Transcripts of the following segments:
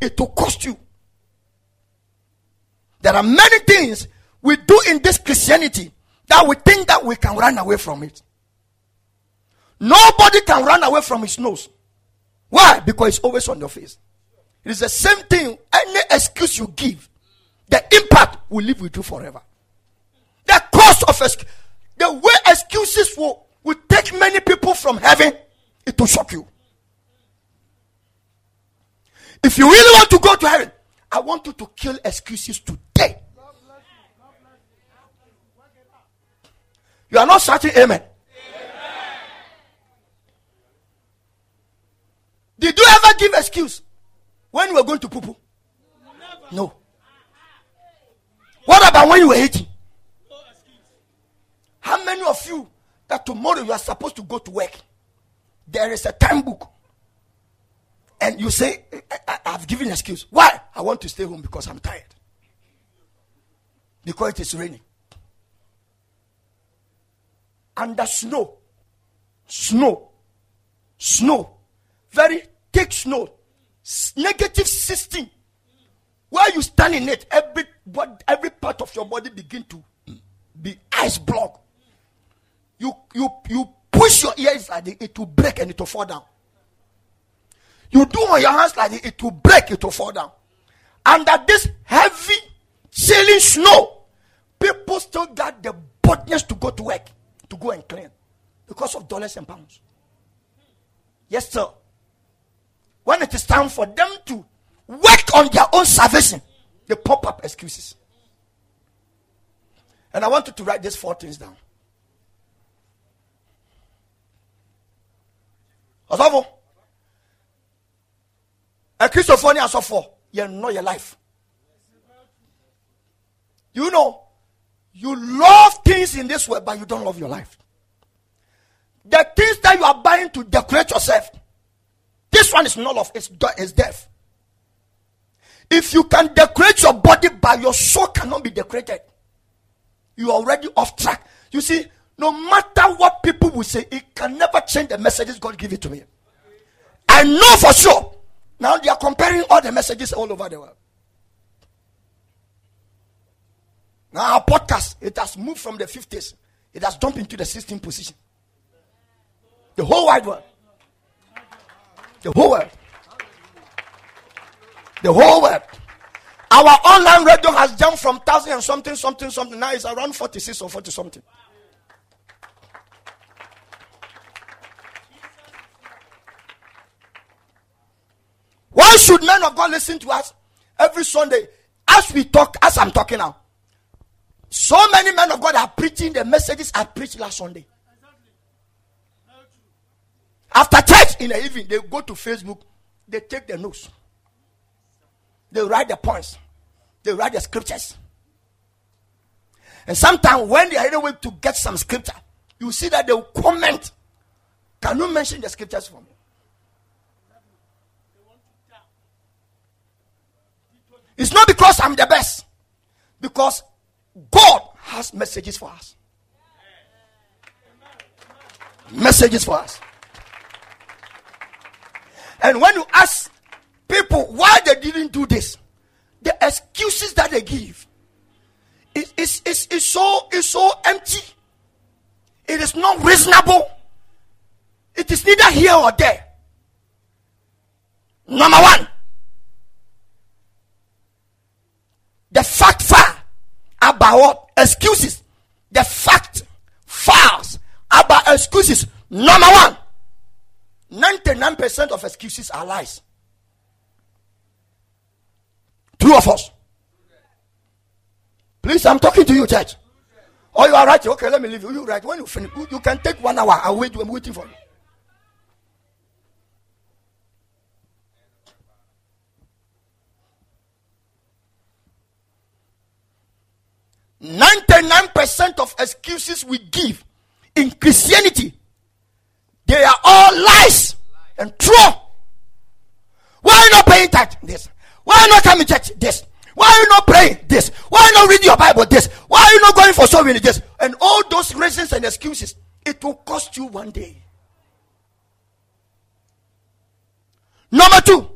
it will cost you. There are many things we do in this Christianity that we think that we can run away from it. Nobody can run away from his nose. Why? Because it's always on your face. It is the same thing. Any excuse you give, the impact will live with you forever. The cost of excuse, the way excuses will, will take many people from heaven, it will shock you. If you really want to go to heaven, I want you to kill excuses today. You are not shouting amen. amen. Did you ever give excuse when you were going to poo poo? No. What about when you were eating? How many of you that tomorrow you are supposed to go to work? There is a time book and you say, I, have given excuse. Why? I want to stay home because I'm tired. Because it is raining. Under snow, snow, snow, very thick snow, negative 16. Where you stand in it, every, every part of your body begin to mm, be ice block. You, you, you push your ears like it will break and it will fall down. You do on your hands like it will break, it will fall down. Under this heavy, chilling snow, people still got the boldness to go to work, to go and clean because of dollars and pounds. Yes, sir. When it is time for them to work on their own salvation, they pop up excuses. And I want you to write these four things down. Osavo, akristofoɔ ne asɔfoɔ yɛnnɔ your life. You know you love things in this world but you don't love your life. The things that you are buying to decorate yourself this one is not love it's, it's death. If you can decorate your body but your soul cannot be decorated you are already off track. You see no matter what people will say it can never change the messages god give it to me. I know for sure now they are comparing all the messages all over the world. Now our podcast, it has moved from the 50s. It has jumped into the 16th position. The whole wide world. The whole world. The whole world. Our online radio has jumped from thousand and something, something, something. Now it's around 46 or 40 something. Why should men of God listen to us every Sunday as we talk, as I'm talking now? So many men of God are preaching the messages I preached last Sunday. After church in the evening, they go to Facebook, they take the notes, they write the points, they write the scriptures. And sometimes when they are able to get some scripture, you see that they will comment. Can you mention the scriptures for me? It's not because I'm the best, because God has messages for us. Messages for us. And when you ask people why they didn't do this, the excuses that they give is, is, is, so, is so empty. It is not reasonable. It is neither here or there. Number one, The fact far about what? Excuses. The fact files about excuses. Number one, 99% of excuses are lies. Two of us. Please, I'm talking to you, church. Oh, you are right. Okay, let me leave you. You right. When you finish, you can take one hour. I'll wait. I'm waiting for you. 99% of excuses we give in Christianity, they are all lies and true. Why are you not paying tithe? This. Why are you not coming to church? This. Why are you not praying? This. Why are you not reading your Bible? This. Why are you not going for so many? This. And all those reasons and excuses, it will cost you one day. Number two,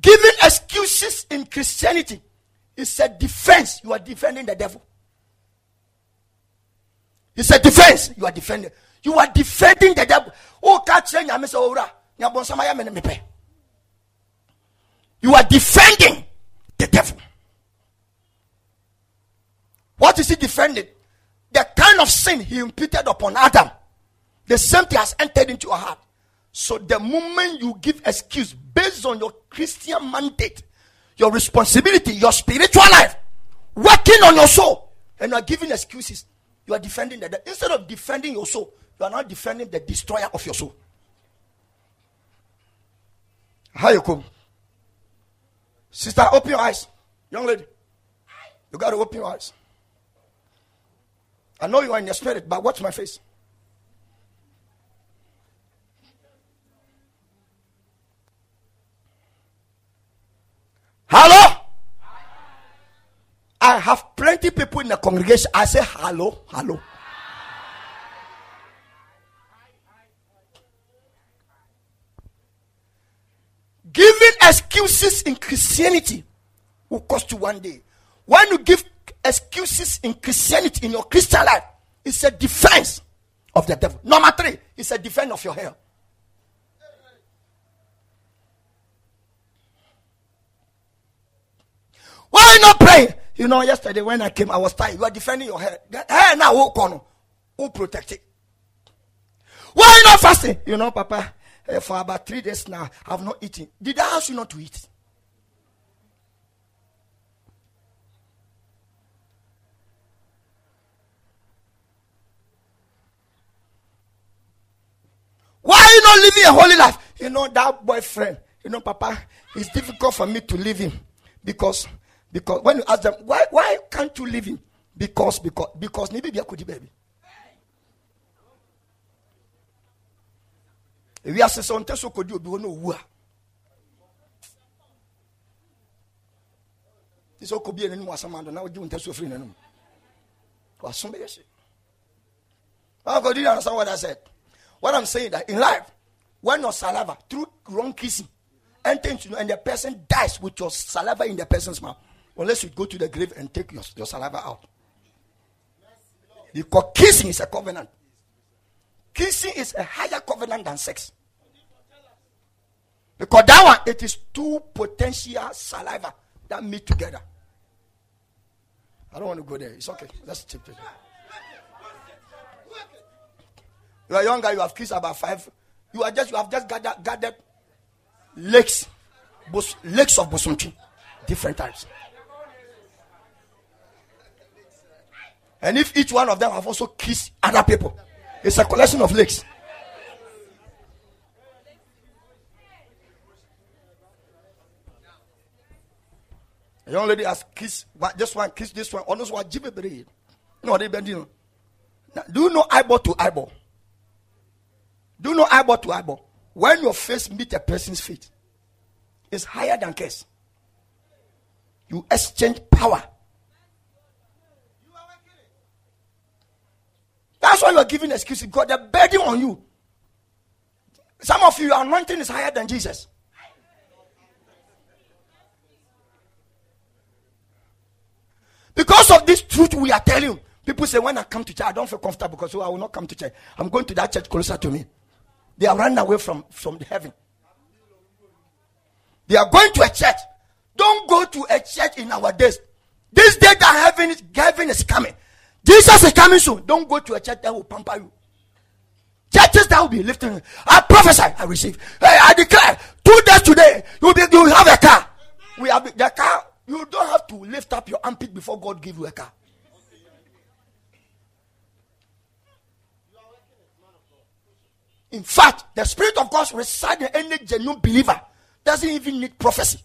giving excuses in Christianity is a defense. You are defending the devil. It's a defense. You are defending. You are defending the devil. Oh, catch You are defending the devil. What is he defending? The kind of sin he imputed upon Adam. The same thing has entered into your heart. So the moment you give excuse based on your Christian mandate, your responsibility, your spiritual life, working on your soul, and you are giving excuses, you are defending the instead of defending your soul, you are not defending the destroyer of your soul. How you come? Sister, open your eyes. Young lady, you got to open your eyes. I know you are in your spirit, but watch my face. Hello? I have plenty people in the congregation. I say hello, hello. Giving excuses in Christianity will cost you one day. When you give excuses in Christianity, in your Christian life, it's a defense of the devil. Number three, it's a defense of your hair. Why not pray? You know, yesterday when I came, I was tired. You are defending your hair. hair now who corner, who protect it. Why not fasting? You know, Papa, uh, for about three days now, I have not eaten. Did I ask you not to eat? Why are you not living a holy life? You know, that boyfriend, you know, Papa, it's difficult for me to leave him because because when you ask them, why why can't you leave him? Because because because baby. wiase sɛ ɔntɛ so kɔdi obi hɔ na ɔwu a ti sɛ ɔkɔbie n'anim asɛm ado na wogye wo ntɛ so firi n'anim waso bɛyɛ hye do you understand what I said? What I'm saying that in life, when your saliva through wrong kissing enter into and the person dies with your saliva in the person's mouth, unless you go to the grave and take your, your saliva out. Because kissing is a covenant. Kissing is a higher covenant than sex. Because that one, it is two potential saliva that meet together. I don't want to go there. It's okay. Let's chip it. You are younger, you have kissed about five. You are just you have just gathered, gathered lakes, bos, lakes of different types. And if each one of them have also kissed other people, it's a collection of lakes. A young lady has kissed this one, kiss this one, almost what Jimmy No, they bend you. Do you know eyeball to eyeball? Do you know eyeball to eyeball? When your face meet a person's face, it's higher than kiss. You exchange power. That's why you are giving excuses because the burden on you. Some of you, your anointing is higher than Jesus. Because of this truth we are telling. People say, when I come to church, I don't feel comfortable because oh, I will not come to church. I'm going to that church closer to me. They are running away from, from the heaven. They are going to a church. Don't go to a church in our days. This day that heaven is, heaven is coming. Jesus is coming soon. Don't go to a church that will pamper you. Churches that will be lifting. I prophesy, I receive. Hey, I declare, two days today, you'll be you will have a car. We have the car. You don't have to lift up your armpit before God give you a car. In fact, the Spirit of God resides in any genuine believer. Doesn't even need prophecy.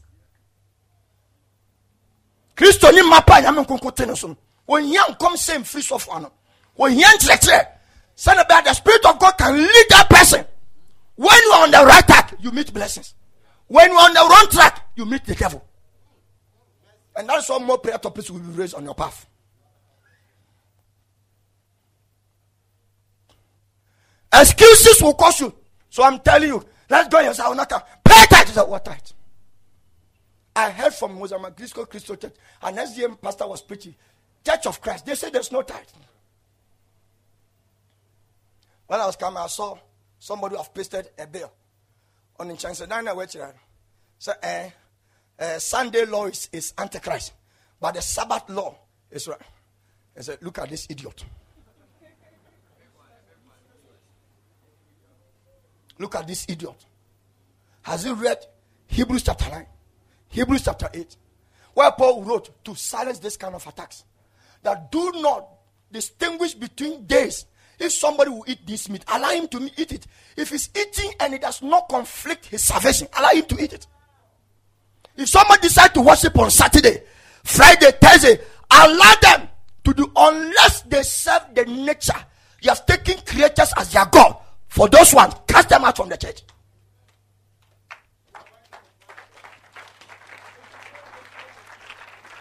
Mapa so. ohia nkɔm sɛ mfiri sɔfoa no ohia nkyerɛkyerɛ sɛne bɛa the spirit of god can lead that person. When you are on the right track you meet blessings. When you are on the wrong track you meet the devil. And that's why more prayer topics will be raised on your path. Excuses will cost you. So i'm telling you let's go will not come. Pay tithe say what tithe. I heard from Mozambique Christo Church, an SDM pastor was preaching, Church of Christ. They say there's no tithe. When I was coming, I saw somebody have pasted a bill on the chance. "Nana, wait here." So, eh, eh, Sunday law is, is antichrist, but the Sabbath law is right. I said, "Look at this idiot." Look at this idiot. Has he read Hebrews chapter 9? Hebrews chapter 8, where Paul wrote to silence this kind of attacks. That do not distinguish between days. If somebody will eat this meat, allow him to eat it. If he's eating and it does not conflict his salvation, allow him to eat it. If somebody decide to worship on Saturday, Friday, Thursday, allow them to do unless they serve the nature. You have taken creatures as their God. For those ones, cast them out from the church.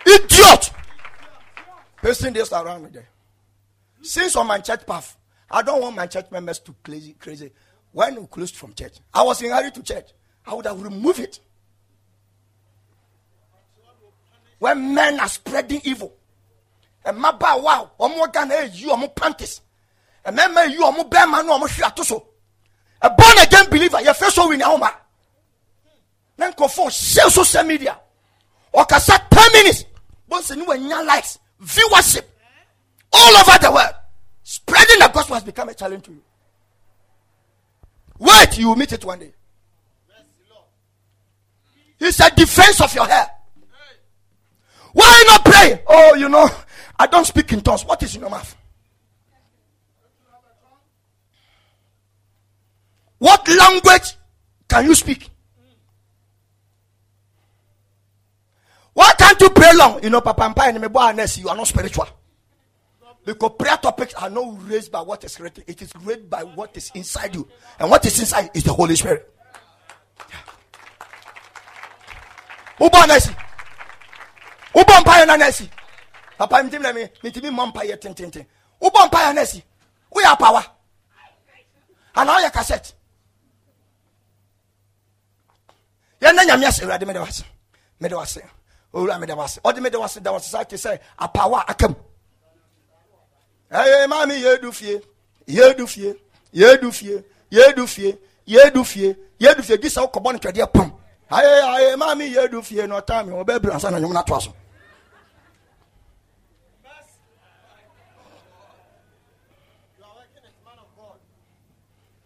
Idiot! Pasting this around there. Since on my church path, I don't want my church members to crazy, crazy. When we closed from church, I was in hurry to church. I would have removed it. When men are spreading evil, and my bow wow, omo gana you omo panties, and men may you omo bear man omo shia to A born again believer, your first so in Alma. Ah. Then confirm share social media. Or kasa 10 minutes once new and likes, viewership all over the world. Spreading the gospel has become a challenge to you. Wait, you will meet it one day. It's a defense of your hair. Why not pray? Oh, you know, I don't speak in tongues. What is in your mouth? What language can you speak? Why can't you pray long? You know, Papa and Papa and you are not spiritual. Because prayer topics are not raised by what is written, it is raised by what is inside you. And what is inside is the Holy Spirit. Uba nesi. Uba mpaye na. Papa mtim na me, mitimi mampaye ten ten ten. Uba mpaye nesi. We are power. And all your cassette. Yɛn nyame ase awurade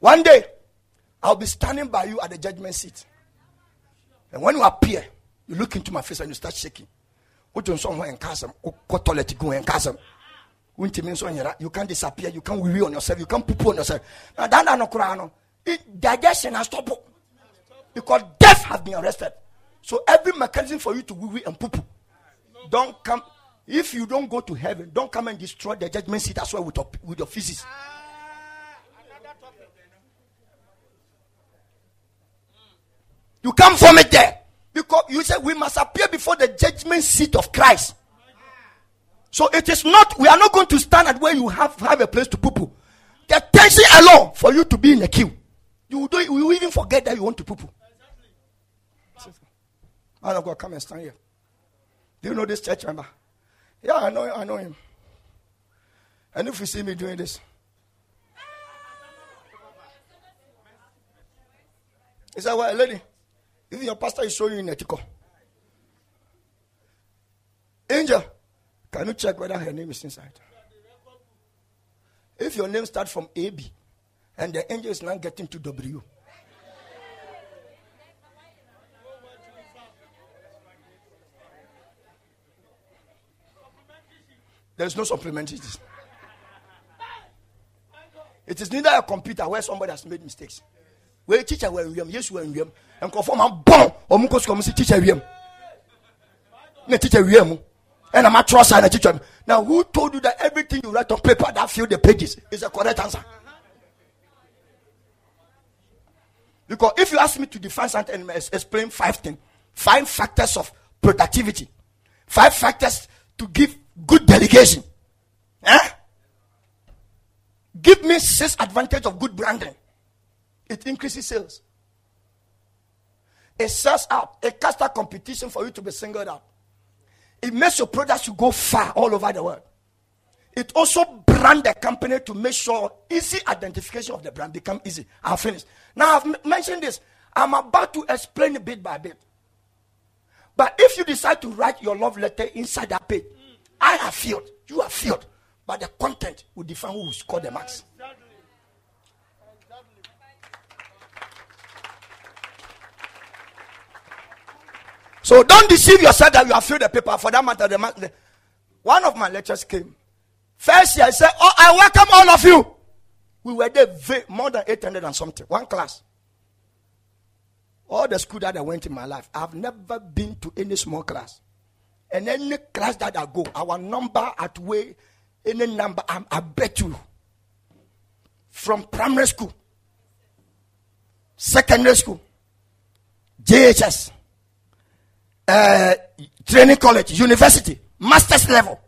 one day i'll be standing by you at the judgment seat. And when you appear you look into my face and you start shaking. Wotwo nsɔ ho ɛnka asɛm wokɔ toilet ɛnka asɛm wontimi nso nyera you can disappear you can weary on yourself you can pupu on yourself. Na dada no no digestion has stopped. Because death has been arrested. So every mechanism for you to wee and pupu don't come if you don't go to heaven don't come and destroy the judgment seat as well with your, with your physics you come from it there you said we must appear before the judgment seat of Christ. So it is not, we are not going to stand at where you have, have a place to poo poo. The tension alone for you to be in a queue. You do you will even forget that you want to poo poo. Man of God, come and stand here. Do you know this church member? Yeah, I know I know him. And if you see me doing this, he said, Well, lady, if your pastor is showing you in Etiko, angel, can you check whether her name is inside? If your name starts from AB and the angel is now getting to W, there's no supplementation. It is neither a computer where somebody has made mistakes. Where teacher were in yes, we are in and conform a bomb or Mukos come see teacher wiem. Na teacher wiem. And I'm a trust and a teacher. Now, who told you that everything you write on paper that fill the pages is a correct answer? Because if you ask me to define something and explain five things, five factors of productivity, five factors to give good delegation, eh? give me six advantage of good branding. It increases sales. It sets out, it casts competition for you to be singled out. It makes your products to go far all over the world. It also brand the company to make sure easy identification of the brand become easy. I'm finished. Now I've m- mentioned this. I'm about to explain it bit by bit. But if you decide to write your love letter inside that page, I have failed. You have failed. But the content will define who will score the marks. So don't deceive yourself that you have filled the paper. For that matter, the, the, one of my lectures came. First year, I said, Oh, I welcome all of you. We were there more than 800 and something. One class. All the school that I went in my life, I've never been to any small class. And any class that I go, our number at way, any number, I, I bet you, from primary school, secondary school, JHS, uh, training college, university, master's level,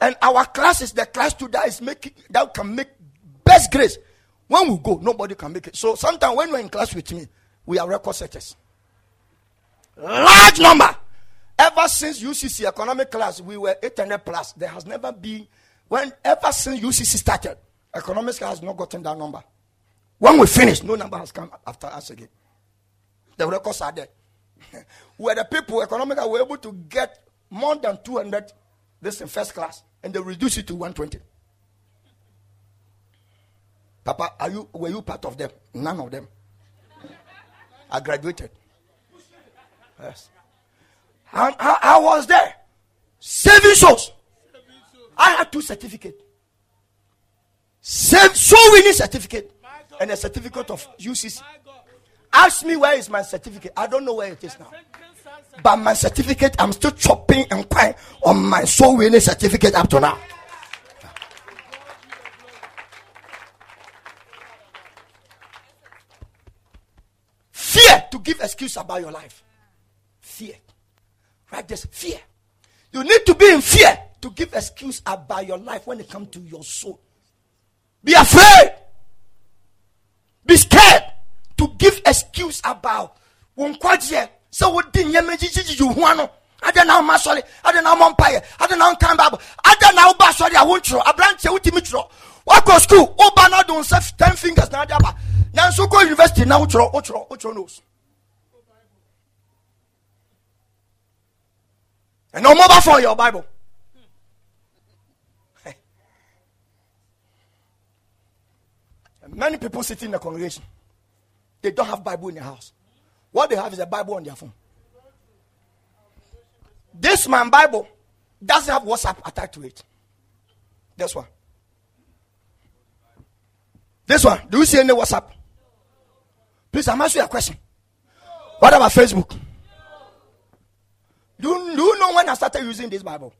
and our class is the class to that is making that can make best grades. When we go, nobody can make it. So sometimes when we're in class with me, we are record setters. Large number. Ever since UCC economic class, we were 800 plus. There has never been when ever since UCC started, economics has not gotten that number. When we finish, no number has come after us again. The records are there. Where the people economic were able to get more than 200 this in first class, and they reduce it to 120. Papa, are you were you part of them? None of them. I graduated. Yes. I, I, I was there. Seven souls. I had two certificates. Save soul winning certificate and a certificate of UCC. Ask me where is my certificate. I don't know where it is now. But my certificate, I'm still chopping and crying on my soul winning certificate up to now. Fear to give excuse about your life. Fear. Right? Just fear. You need to be in fear to give excuse about your life when it comes to your soul. Be afraid. Be scared to give excuse about. Sɛ wodi nneɛma gyegyegye wo ho ano ada na woma sɔre ada na womɔ mpayɛ ada na wonkan bible ada na woba sɔre a wontwerɛ aberanteɛ wotumi twerɛ wakɔ school. Woba na wode wo nsa ten fingers na wode aba nanso kɔ university na wotwerɛ wotwerɛ wotwerɛ nos ɛna ɔmɔba phone your bible. Many people sitting in the congregation they don't have bible in their house what they have is a Bible on their phone. This man Bible doesn't have WhatsApp attached to it. This one. This one. Do you see any WhatsApp? Please, I'm asking you a question. What about Facebook? Do, do you know when I started using this Bible?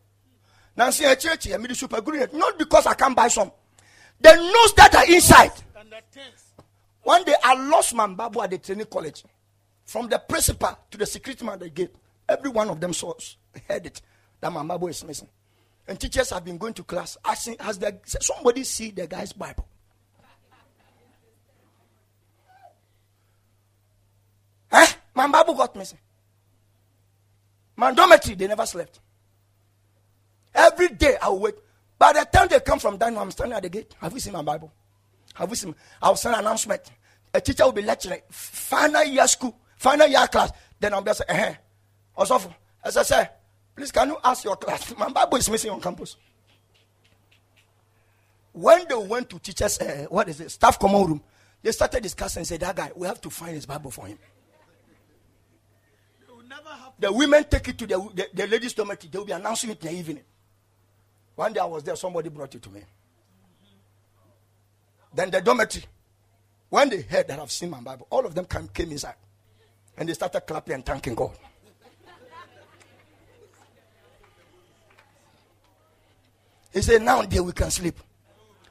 See a church here, super good. Not because I can't buy some. The notes that are inside. One day I lost my Bible at the training college. From the principal to the security man they gave, every one of them saw, heard it that my Bible is missing. And teachers have been going to class asking, has the, somebody see the guy's Bible? Eh? My Bible got missing. My dormitory, they never slept. Every day I wait. By the time they come from dining, I'm standing at the gate. Have you seen my Bible? Have you seen? I will send an announcement. A teacher will be lecturing. Final year school final year class, then I'll be say, eh, also, as I say, please can you ask your class? My Bible is missing on campus. When they went to teachers, uh, what is it, staff common room, they started discussing and said, that guy, we have to find his Bible for him. The women take it to the, the, the ladies' dormitory. They will be announcing it in the evening. One day I was there, somebody brought it to me. Then the dormitory, when they heard that I've seen my Bible, all of them came, came inside and they started clapping and thanking God. He said, Now, dear, we can sleep.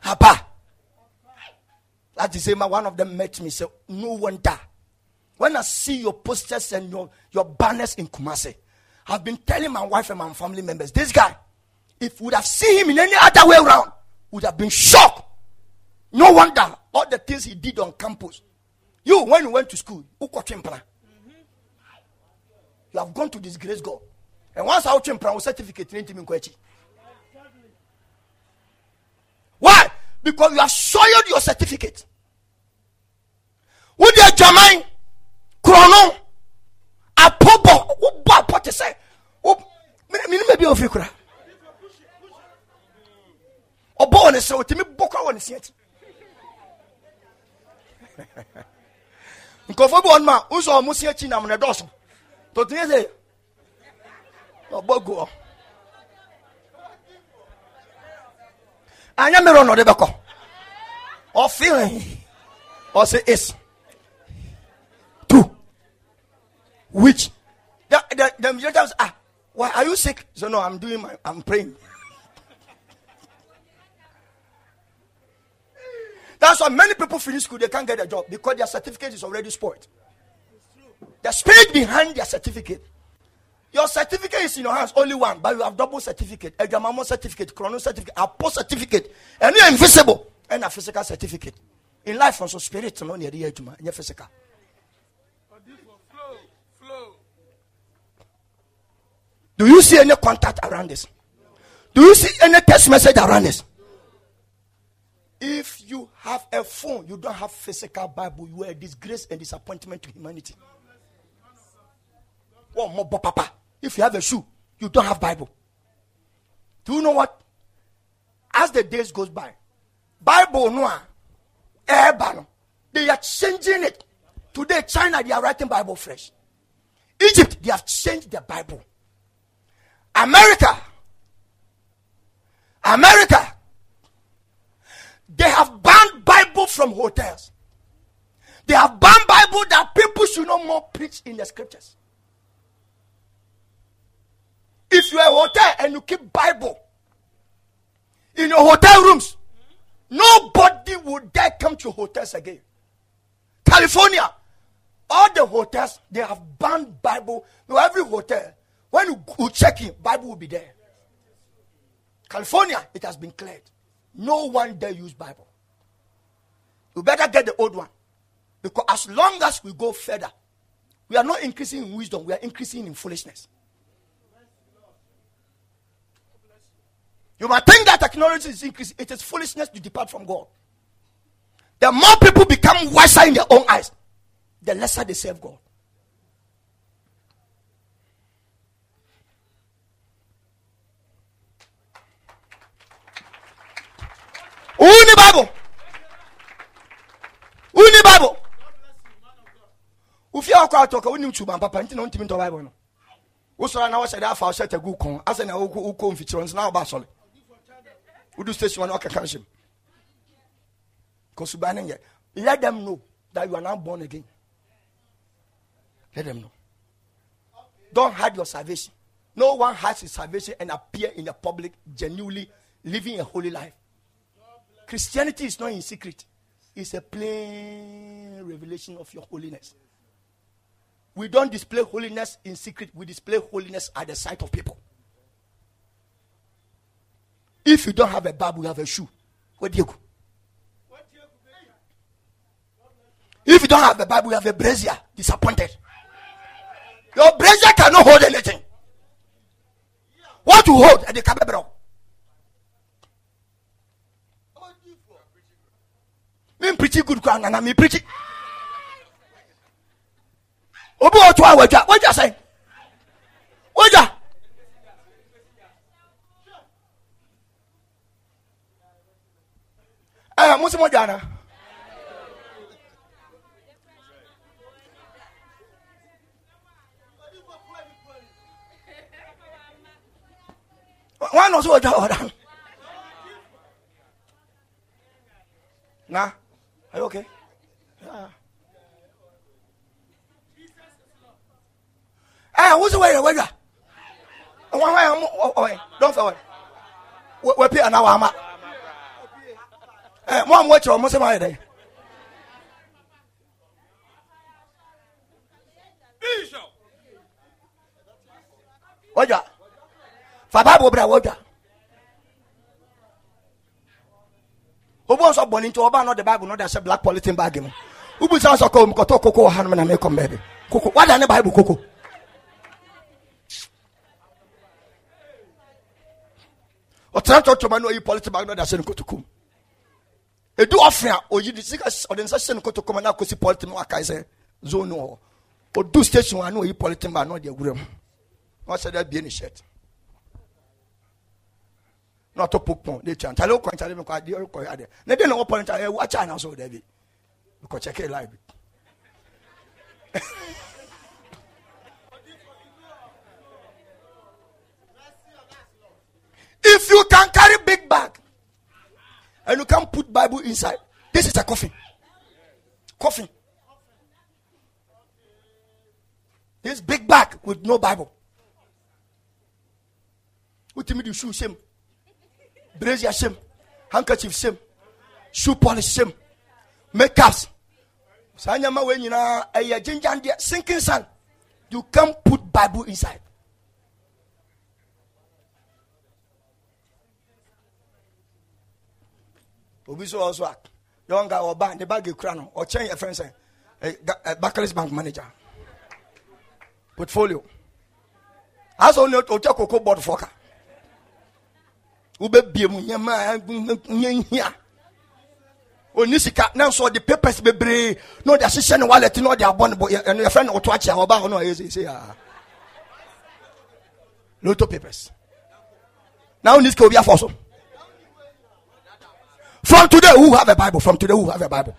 Hapa. the same, One of them met me. Said, No wonder. When I see your posters and your, your banners in Kumase, I've been telling my wife and my family members, this guy, if would have seen him in any other way around, would have been shocked no wonder all the things he did on campus. You, when you went to school, you have gone to disgrace God. And once I was certificate, why? Because you have soiled your certificate. With your Jamai, Chrono, Apobo, Uba Pote say, maybe of Rikura. Obo on a so to me, Boka on a nkɔfo bi wɔn ma nsɔ ɔmo si akyi nam ne dɔso totun yɛ sɛ ɔbɔ gu hɔ. Anya mmiri ɔnɔde bɛkɔ. Ɔfeeling ɔsɛ is. Two. Which? The the the musician ah why are you sick? So no i'm doing my i'm praying that's why many people finish school they can't get a job because their certificate is already spoiled the spirit behind their certificate your certificate is in your hands, only one, but you have double certificate, a Jamamo certificate, chrono certificate, a post certificate, and you're invisible, and a physical certificate. In life, also spirit, no near the and you're physical. Do you see any contact around this? Do you see any text message around this? If you have a phone, you don't have physical Bible, you are a disgrace and disappointment to humanity. One more papa. If you have a shoe, you don't have Bible. Do you know what? As the days goes by, Bible no, ah, eh, they are changing it. Today, China they are writing Bible fresh. Egypt they have changed the Bible. America, America, they have banned From hotels. They have banned Bible that people should not more preach in the scriptures. If you're a hotel and you keep Bible in your hotel rooms, nobody would dare come to hotels again. California, all the hotels they have banned Bible. No, every hotel when you, you check in, Bible will be there. California, it has been cleared. No one dare use Bible. You better get the old one. Because as long as we go further, we are not increasing in wisdom, we are increasing in foolishness. You might think that technology is increasing. It is foolishness to depart from God. The more people become wiser in their own eyes, the lesser they serve God. The Bible? The Bible? Ufia akɔ atɔ ka wonim tuba papa nti na wontimi ntɔ bible no. Wosɔre na wɔhyɛ de afa ɔhyɛ tagu kɔn asɛ na wokɔ mfikyerɛ nso na woba asɔre wodu station one ɔkeka nhyɛ mu kɔsuba ne let them know that you are now born again. Let them know. Don't hide your salvation. No one hides his salvation and appear in the public genuinely living a holy life. Christianity is not in secret it's a plain revelation of your holiness we don't display holiness in secret we display holiness at the sight of people if you don't have a Bible, you have a shoe. Where do you go? If you don't have a Bible, you have a brazier. Disappointed. Your brazier cannot hold anything. What you hold at the cabebro? Me pretty good crown and I'm pretty. Obi otu awaja. What you say? What you? ẹ mo sì mo jà náà. wọn nọ sí ọjà ọ̀dà na are you okay? Yeah. ẹ wọ́n sì wọ́n yẹ wọ́n yà wọ́n wọ́n yà wọ́n don't fẹ́ wọ́n. wapi ana wama eh mo am wakyerɛ mo sɛ mo ayɛ dɛ wagya fa bible bra wagya obi nso bɔne nti ɔba no de bible no de ahyɛ black polythene bag mu. Wobu sa sɛ kɔ mkɔtɔ koko wɔ ha no na mekɔ mbɛbi koko wada ne bible koko. Ɔtena tɔtɔma no ɔyi polythene bag no de ahyɛ no kotokom edu ɔfe a oyi de sika ɔde nsa hyɛ no kotokom na akɔsi polythene no akae sɛ zone no hɔ. Odu station wa na oyi polythene bag na ɔde awura mu. Na ɔhyɛ de abie ne shirt na ɔtɔ pokpɔn de tia ntale okɔ ntale mi kɔ adi ɔkɔ adeɛ ne de na ɔpɔ ntale ɛwu akyɛ ana so dɛbi kɔ kyɛkɛ line bi if you can carry big bag and you can put bible inside this is a coffin. Coffin. This big bag with no bible. Wotumi de shoe hyɛm brazier hyɛm handkerchief hyɛm shoe polish hyɛm makeups saa nyama wei nyinaa ɛyɛ gyingyandeɛ sinking sun you can put bible inside. Obi so ɔso a guy ɔba ne bag ekura no ɔkyɛn yɛ fɛn sɛ Barclays bank manager. Portfolio. Asɔ ne ɔkyɛ koko board fɔka wobɛbie mu nyɛma nyɛ nhia. Oni sika na nso ɔde papers bebree na ɔde ahyehyɛ ne wallet na ɔde abɔ ne bo ɛno yɛfrɛ no ɔto akyea ɔba hɔ no ɔyɛ sese a loto papers. Na oni sika obi afɔ so. From today who have a bible? From today who have a bible?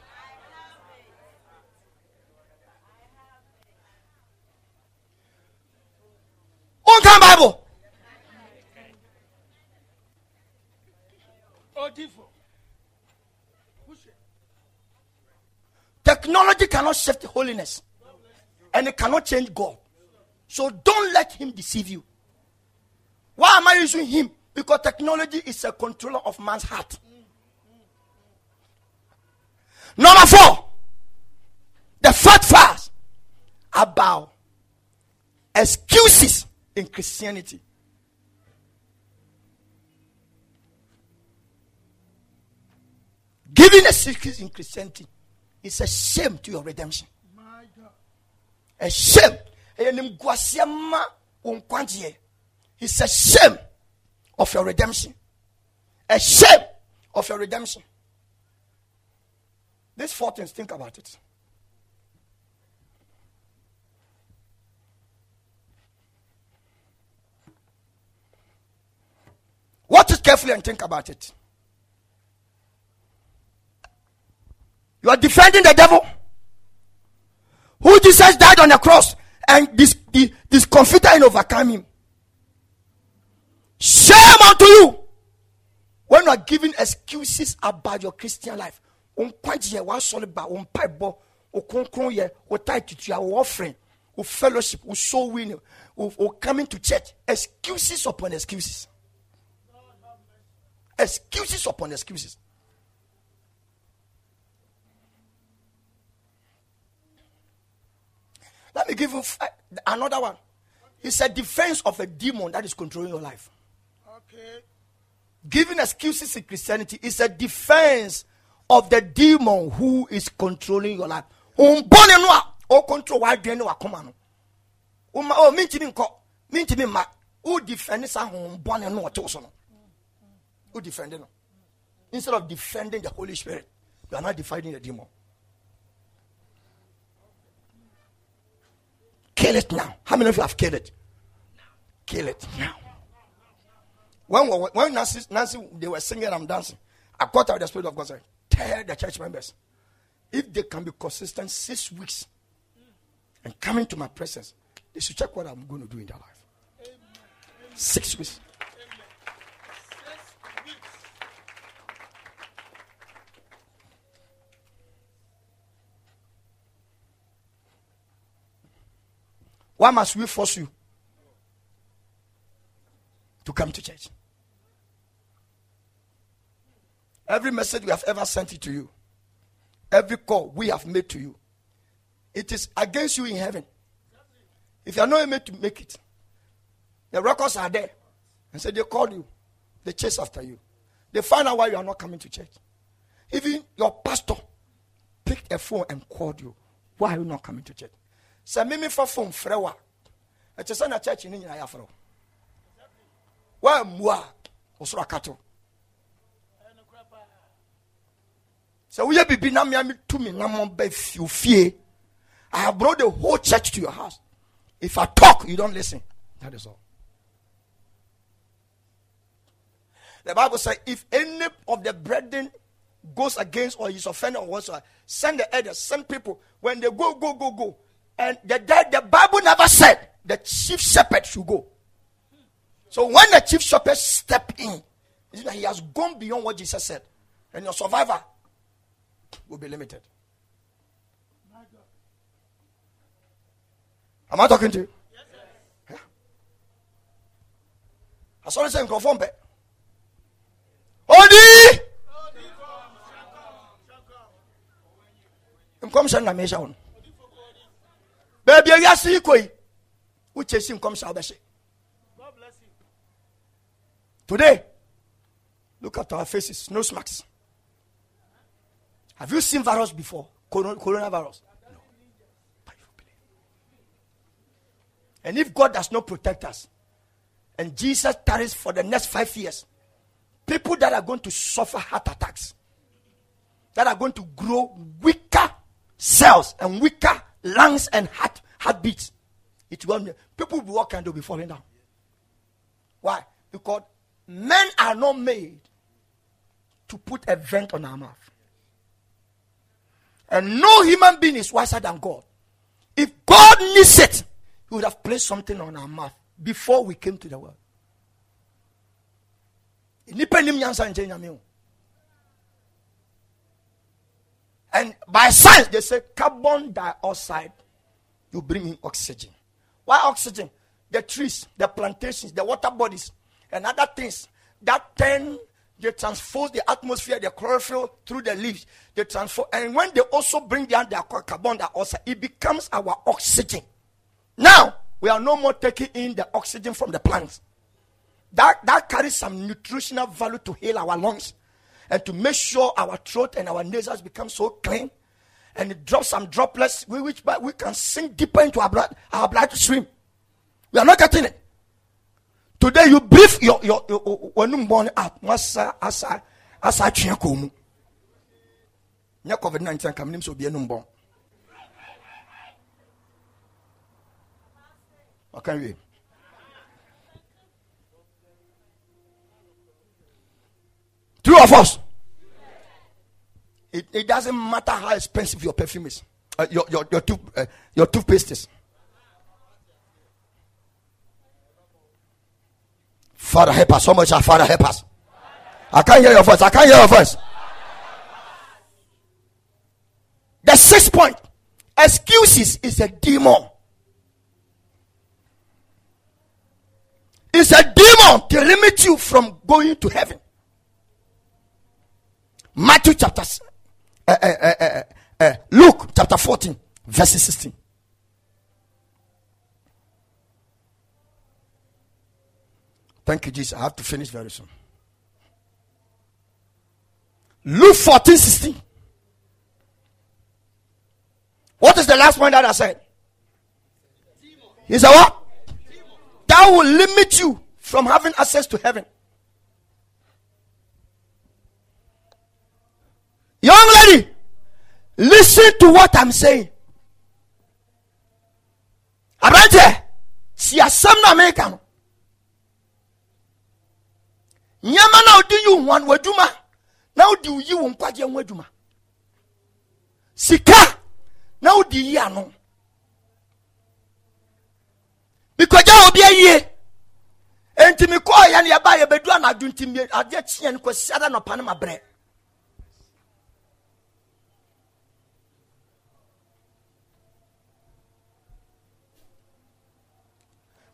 Who can bible Technology cannot shift holiness and it cannot change God. So don't let him deceive you. Why am I using him? Because technology is a controller of man's heart. Number four, the third fast about excuses in Christianity. Giving excuses in Christianity is a shame to your redemption. A shame. It's a shame of your redemption. A shame of your redemption. These four things, think about it. Watch it carefully and think about it. You are defending the devil. Who Jesus died on the cross and this, this, discomfited and overcome him. Shame unto you when you are giving excuses about your Christian life. Unkwagye wa sɔle ba wo mpaebɔ wo kronkron yɛ wo tie tutua wo offering wo fellowship wo soul winning wo coming to church excuses upon excuses excuses upon excuses Let me give you eh, another one. It's a defense of a demon that is controlling your life. Okay. Giving excuses in Christianity is a defense of the demon who is controlling your life. Umbone no o control wa dwen wa koma no. Uma oh, o mintimi nko, mintimi ma. O defend sa umbone no so no. O defend no. Instead of defending the Holy Spirit, you are not defending the demon. Kill it now. How many of you have killed it? Kill it now. When, when Nancy, Nancy, they were singing and dancing, I got out the Spirit of God said, Tell the church members, if they can be consistent six weeks and come into my presence, they should check what I'm going to do in their life. Six weeks. Why must we force you to come to church? Every message we have ever sent it to you, every call we have made to you, it is against you in heaven. If you are not able to make it, the records are there. And so they call you, they chase after you. They find out why you are not coming to church. Even your pastor picked a phone and called you. Why are you not coming to church? Mimi for phone, frewa. It's a son of church in India. Why, moi, Osrakato. So we have been to me, you fear. I have brought the whole church to your house. If I talk, you don't listen. That is all. The Bible says, if any of the brethren goes against or is offended or whatsoever, send the elders, send people. When they go, go, go, go. And the, the, the Bible never said the chief shepherd should go. So when the chief shepherd step in, he has gone beyond what Jesus said. And your survivor will be limited. Am I talking to you? Yes. I saw this in Odi! nkɔmhyɛ na mehyɛ wo no baabi awiase yi kɔ yi wokyɛ si nkɔmhyɛ wobɛhyɛ today look at our faces no smacks. Have you seen virus before? Coronavirus? No. And if god does not protect us and jesus tarries for the next five years people that are going to suffer heart attacks that are going to grow weaker cells and weaker lungs and heart heartbeats. It will people will be walking they'll be falling down. Why? Because men are not made to put a vent on our mouth. And no human being is wiser than God. If God needs it, He would have placed something on our mouth before we came to the world. And by science, they say carbon dioxide, you bring in oxygen. Why oxygen? The trees, the plantations, the water bodies, and other things that turn, they transpose the atmosphere, the chlorophyll through the leaves. They transform, and when they also bring down their carbon dioxide, it becomes our oxygen. Now, we are no more taking in the oxygen from the plants. That, that carries some nutritional value to heal our lungs and to make sure our throat and our nasals become so clean and it drops some droplets which we can sink deeper into our blood our blood stream we are not getting it. Today you breathe your your when born out masa asa asa atwea kɔ mu nyɛ covid 19 kam nim sɛ obi anum bɔn of wie True or false? It, it doesn't matter how expensive your perfume is, uh, your, your, your, tooth, uh, your toothpaste is. Father, help us. So much, Father, help us. I can't hear your voice. I can't hear your voice. The sixth point excuses is a demon. It's a demon to limit you from going to heaven. Matthew chapter, uh, uh, uh, Luke chapter 14, verse 16. Thank you, Jesus. I have to finish very soon. Luke 14, 16. What is the last point that I said? He said, What? That will limit you from having access to heaven. Listen to what I'm saying. Abrante, si asɛm na meka no. Nneɛma na odi yi wɔn w'adwuma na odi yi wo nkwagye ho adwuma. Sika na odi yi ano. Bikɔgya obi ayie. Ntumi kɔɔ yɛ no yɛba yɛbɛdu anadwo ntumi adeɛ kyeɛ no nɔpa no ma brɛ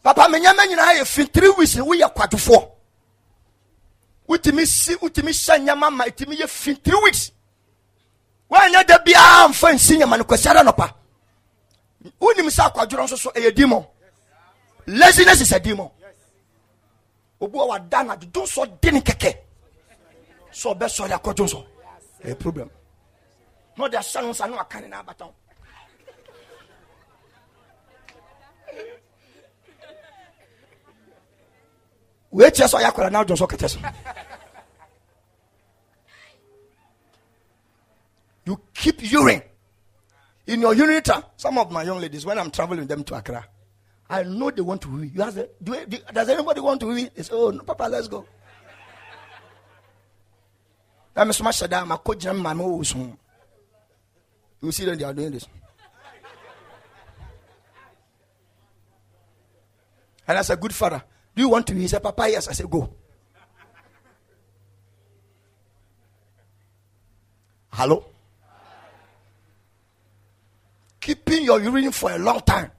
papa me nyɛma nyinaa yɛ fi three weeks woyɛ kwadwofoɔ wotumi si wotumi hyɛ nyama ma ɛtumi yɛ fi three weeks. Woanyɛ da biara mfa nsi nyama no kwasiara nɔpa. Wonim sɛ akwadworɔ nso so ɛyɛ demon laziness is a demon obi wa wada na dodo nsɔ de ne kɛkɛ. Sɛ ɔbɛsɔre akɔdwo nsɔ ɛyɛ problem. Na ɔde ahyɛ no nsa ne waka ne naabata ho wei kyerɛ sɛ ɔyɛ akwara na adwo nsɔ kɛtɛ so you keep urine in your ureter. Some of my young ladies, when I'm traveling with them to Accra, I know they want to wee. You ask them, do, do, does anybody want to wee? They say, oh, no, Papa, let's go. That my coach, my moves. You see them, they are doing this. And as a good father, do you want to? He said, Papa, yes. I said, go. Hello? keeping your urine for a long time,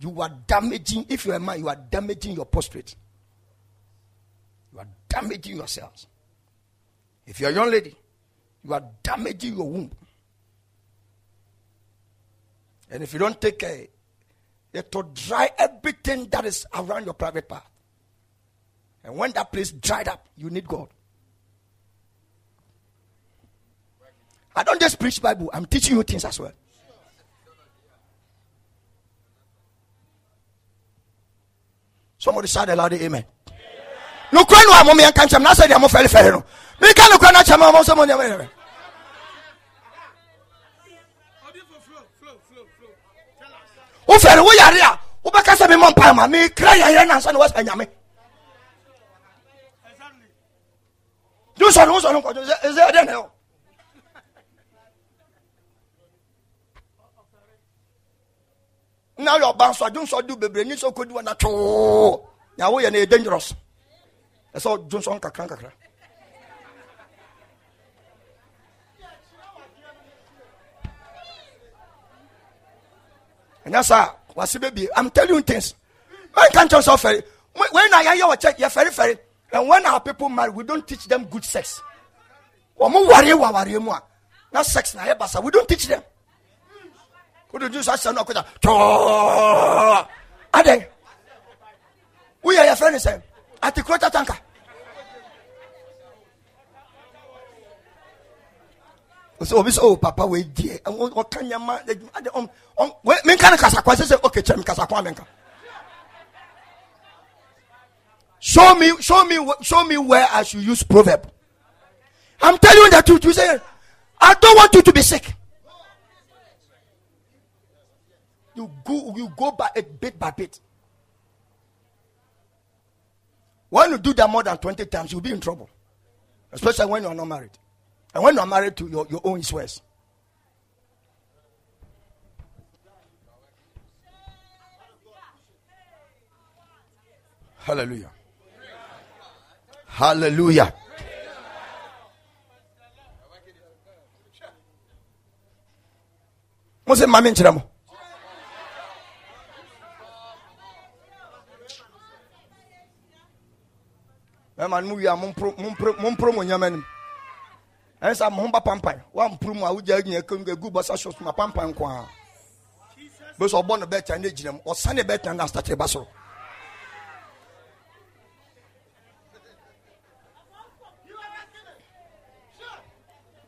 you are damaging, if you're a man, you are damaging your prostate. You are damaging yourselves. If you're a young lady, you are damaging your womb. And if you don't take care, to dry everything that is around your private part. And when that place dried up, you need God. I don't just preach Bible, I'm teaching you things as well. Somebody shout aloud, Amen. Cry no amomi and can't na say am fere fere no. Me can no cry na chama mo so mo nyame. Wo fere wo yare a wo beka se me mo mpa ma me cry ya na so no wa nyame. Do so no so no ko is there then na yɛ ɔba nso adwo nso ɔde bebree ni nso kodi wɔn atwoo na woyɛ no yɛ dangerous ɛsɛ ɔdwo nso nkakra nkakra ɛnyɛ saa wase bɛbie i'm telling you things. Kan kyɛn sɛ ɔfɛre when na yɛyɛ wɔ kyɛ yɛ very, fɛre and when our people marry we don't teach them good sex. A. Sex we don't teach them. Ju so ahyɛ no ɔkɔgya tɔɔ adɛn woyɛ yɛfrɛ ne sɛ atekuro tatanka sɛ obi sɛ oh papa wei deɛ ɔka nyama menka no kasakwa sɛ sɛ ok kyerɛ me kasakwa menka show me show me show me where i should use proverb i'm telling you the truth you say i don't want you to be sick you go you go by it bit by bit. When you do that more than 20 times, you'll be in trouble. Especially when you're not married. And when you're married to your, your own is worse. Hallelujah. Hallelujah. Mo se mami nkyerɛ mo. ɛma no mu wie a momporo mo nyama nim ɛne sɛ mo ho ba pampan woamporo mu a wogya nyina gu bɔsa so ma pampan nko a bɛ sɛ ɔbɔ no bɛta ne gyina mu. Ɔsane bɛtena no astate ba soro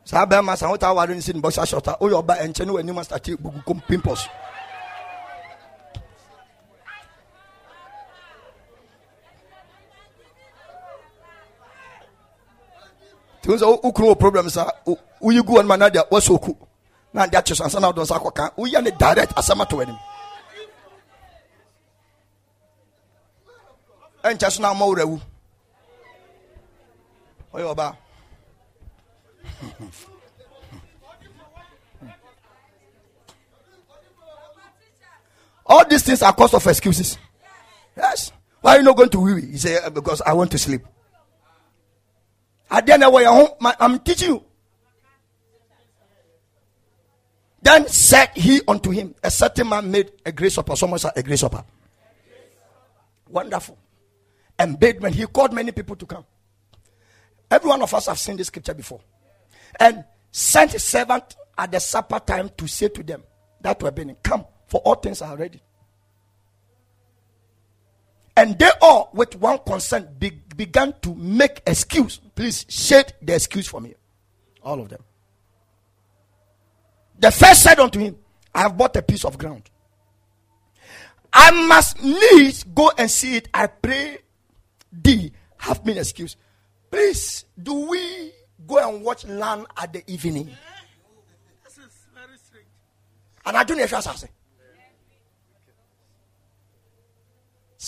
saa bɛrima sa wotaa ware no si ne bɔsa shɔta woyɛ ɔba ɛnkyɛ ne w'anim astate bugu kom pimples wọn sọ wọkùnrin wọ problem sa woyi gu wọn ma na de wọsọ oku na de akyɛ so ansa na ɔdɔn sa akɔ kan woyɛ ne direct asɛm ato anim ɛnkyɛ so na ama wura wu ɔyɛ ɔbaa all these things are cause of excuses. Yes. Why are you not going to wee he say uh, because i want to sleep adeɛ i'm teaching you then said he unto him a certain man made a great supper someone said a great supper wonderful embedment. He called many people to come. Every one of us have seen this scripture before. And sent his servant at the supper time to say to them that were being come, for all things are ready. And they all, with one consent, be, began to make excuse. Please shade the excuse for me. All of them. The first said unto him, I have bought a piece of ground. I must needs go and see it. I pray thee, have me an excuse. Please, do we go and watch land at the evening? This is very strange. And I don't know if you're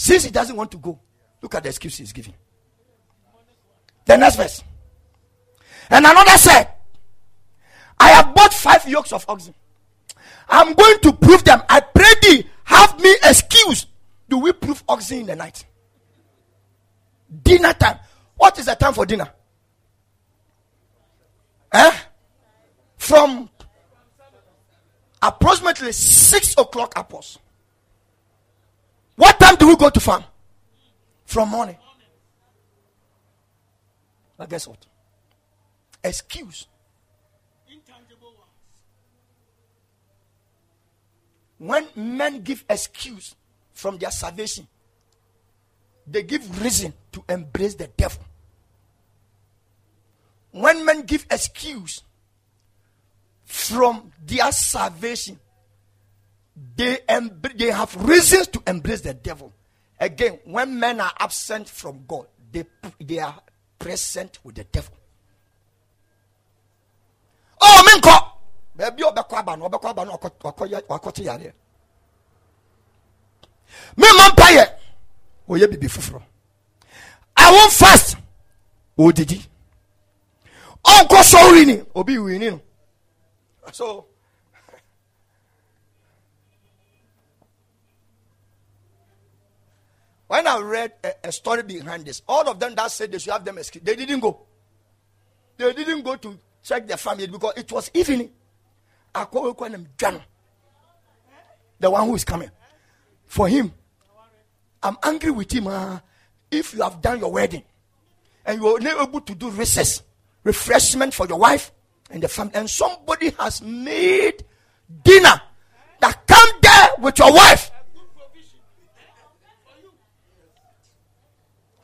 Since he doesn't want to go, look at the excuse he's giving. The next verse. And another said, I have bought five yokes of oxen. I'm going to prove them. I pray thee, have me excuse. Do we prove oxen in the night? Dinner time. What is the time for dinner? Eh? From approximately six o'clock upwards. What time do we go to farm? From morning. But guess what? Excuse. When men give excuse from their salvation, they give reason to embrace the devil. When men give excuse from their salvation, they, they have reasons to embrace the devil. Again, when men are absent from God, they, they are present with the devil. Oh, minko! Baby, ọbẹkọ aba no ọbẹkọ aba no wakọte yare. Me mọ mpa yẹ, oyẹ bibi foforọ. I won't fast. Ọnkọ sọrin ni, obi no. So. When I read a, a, story behind this, all of them that said they should have them excuse, they didn't go. They didn't go to check their family because it was evening. I call him John, the one who is coming. For him, I'm angry with him. Uh, if you have done your wedding and you are not able to do recess, refreshment for your wife and the family, and somebody has made dinner that come there with your wife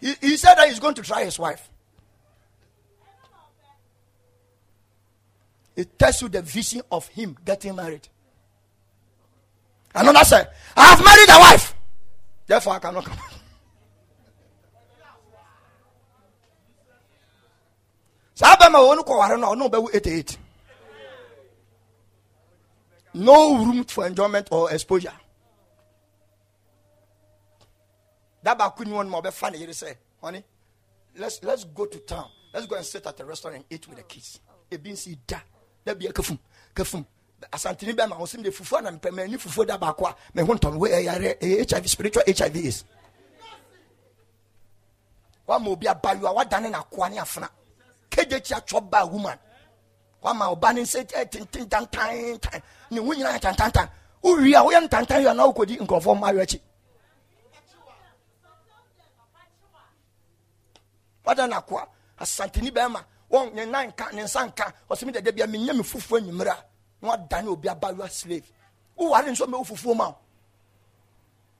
He, he said that he's going to try his wife. It tells you the vision of him getting married. Another said, I have married a wife. Therefore, I cannot come. no room for enjoyment or exposure that baako ni one ma ɔbɛfa ne yere sɛ honey let's let's go to town. Let's go and sit at a restaurant and eat with the kids. Ebi nsi da dabi kafum kafum. Asantini bɛɛ ma ɔsim de fufuo na mpɛ mɛ ni fufuo da baako a mɛ ho ntɔn wo ɛyare ɛyɛ hiv spiritual hiv is. Wama obi abayewa wadane na akoa ne afena kegye kyi atwɔ baa woman. Wama ɔba ne nsa tenten tantantan ne ho nyinaa tantantan wowie a woyɛ ntantan yɛ na wokɔdi nkurɔfoɔ mma awerɛ akyi wada na koa asanteni bɛrima wɔn ne nan nka ne nsa nka. Ɔsɛmi dɛdɛ bia menyɛ me fufuo enyimire a na wadane obi abayewa slave. Woware nso mɛ wo fufuo ma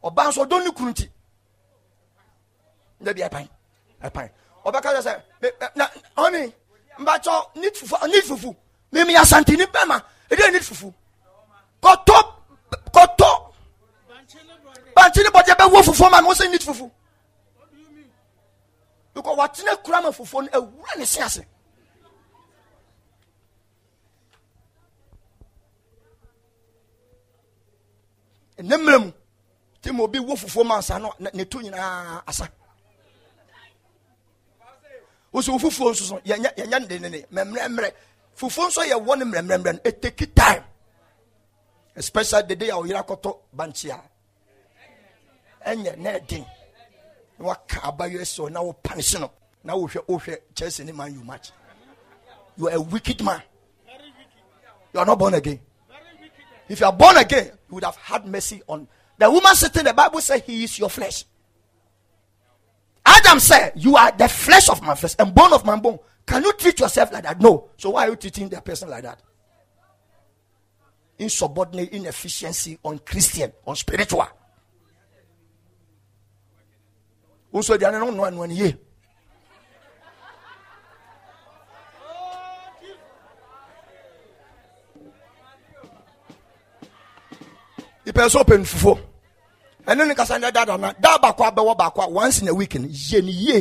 o ɔbaa nso ɔdɔn ne kunu ti. Ndɛbi ɛpan ɛpan ɔbɛka sɛ sɛ na ɔni mbakyɔ need fufu need fufu. Mimi asanteni bɛrima ɛdi need fufu. Kɔtɔ kɔtɔ bankyini bɔdeɛ bɛ wo fufuo ma mi wɔsɛ need fufu because watena kura ma fufuo no awura ne se ase ne mmerɛ mu nti ma obi wo fufuo ma nsa no ne to nyinaa asa woso wo fufuo nso so yɛnyɛ ne ne ne mɛmrɛmrɛ fufuo nso yɛ wɔ ne mmerɛmrɛmrɛ no it take time especially the day a ɔyere akɔtɔ bankyia ɛnyɛ na ɛden na waka abayɔ so na wo punish no na wohwɛ wohwɛ chelsea ne man you match you are a wicked man you are not born again if you are born again you would have had mercy on the woman sitting the bible says he is your flesh Adam said, You are the flesh of my flesh and bone of my bone. Can you treat yourself like that? No. So why are you treating the person like that? Insubordinate, inefficiency, on Christian, on spiritual. Also, they are not one one year. ìpè sọ pè nfufo ẹni ní kasa ní dada na dá baako abẹwọ baako a once in a week ni yie ni yie.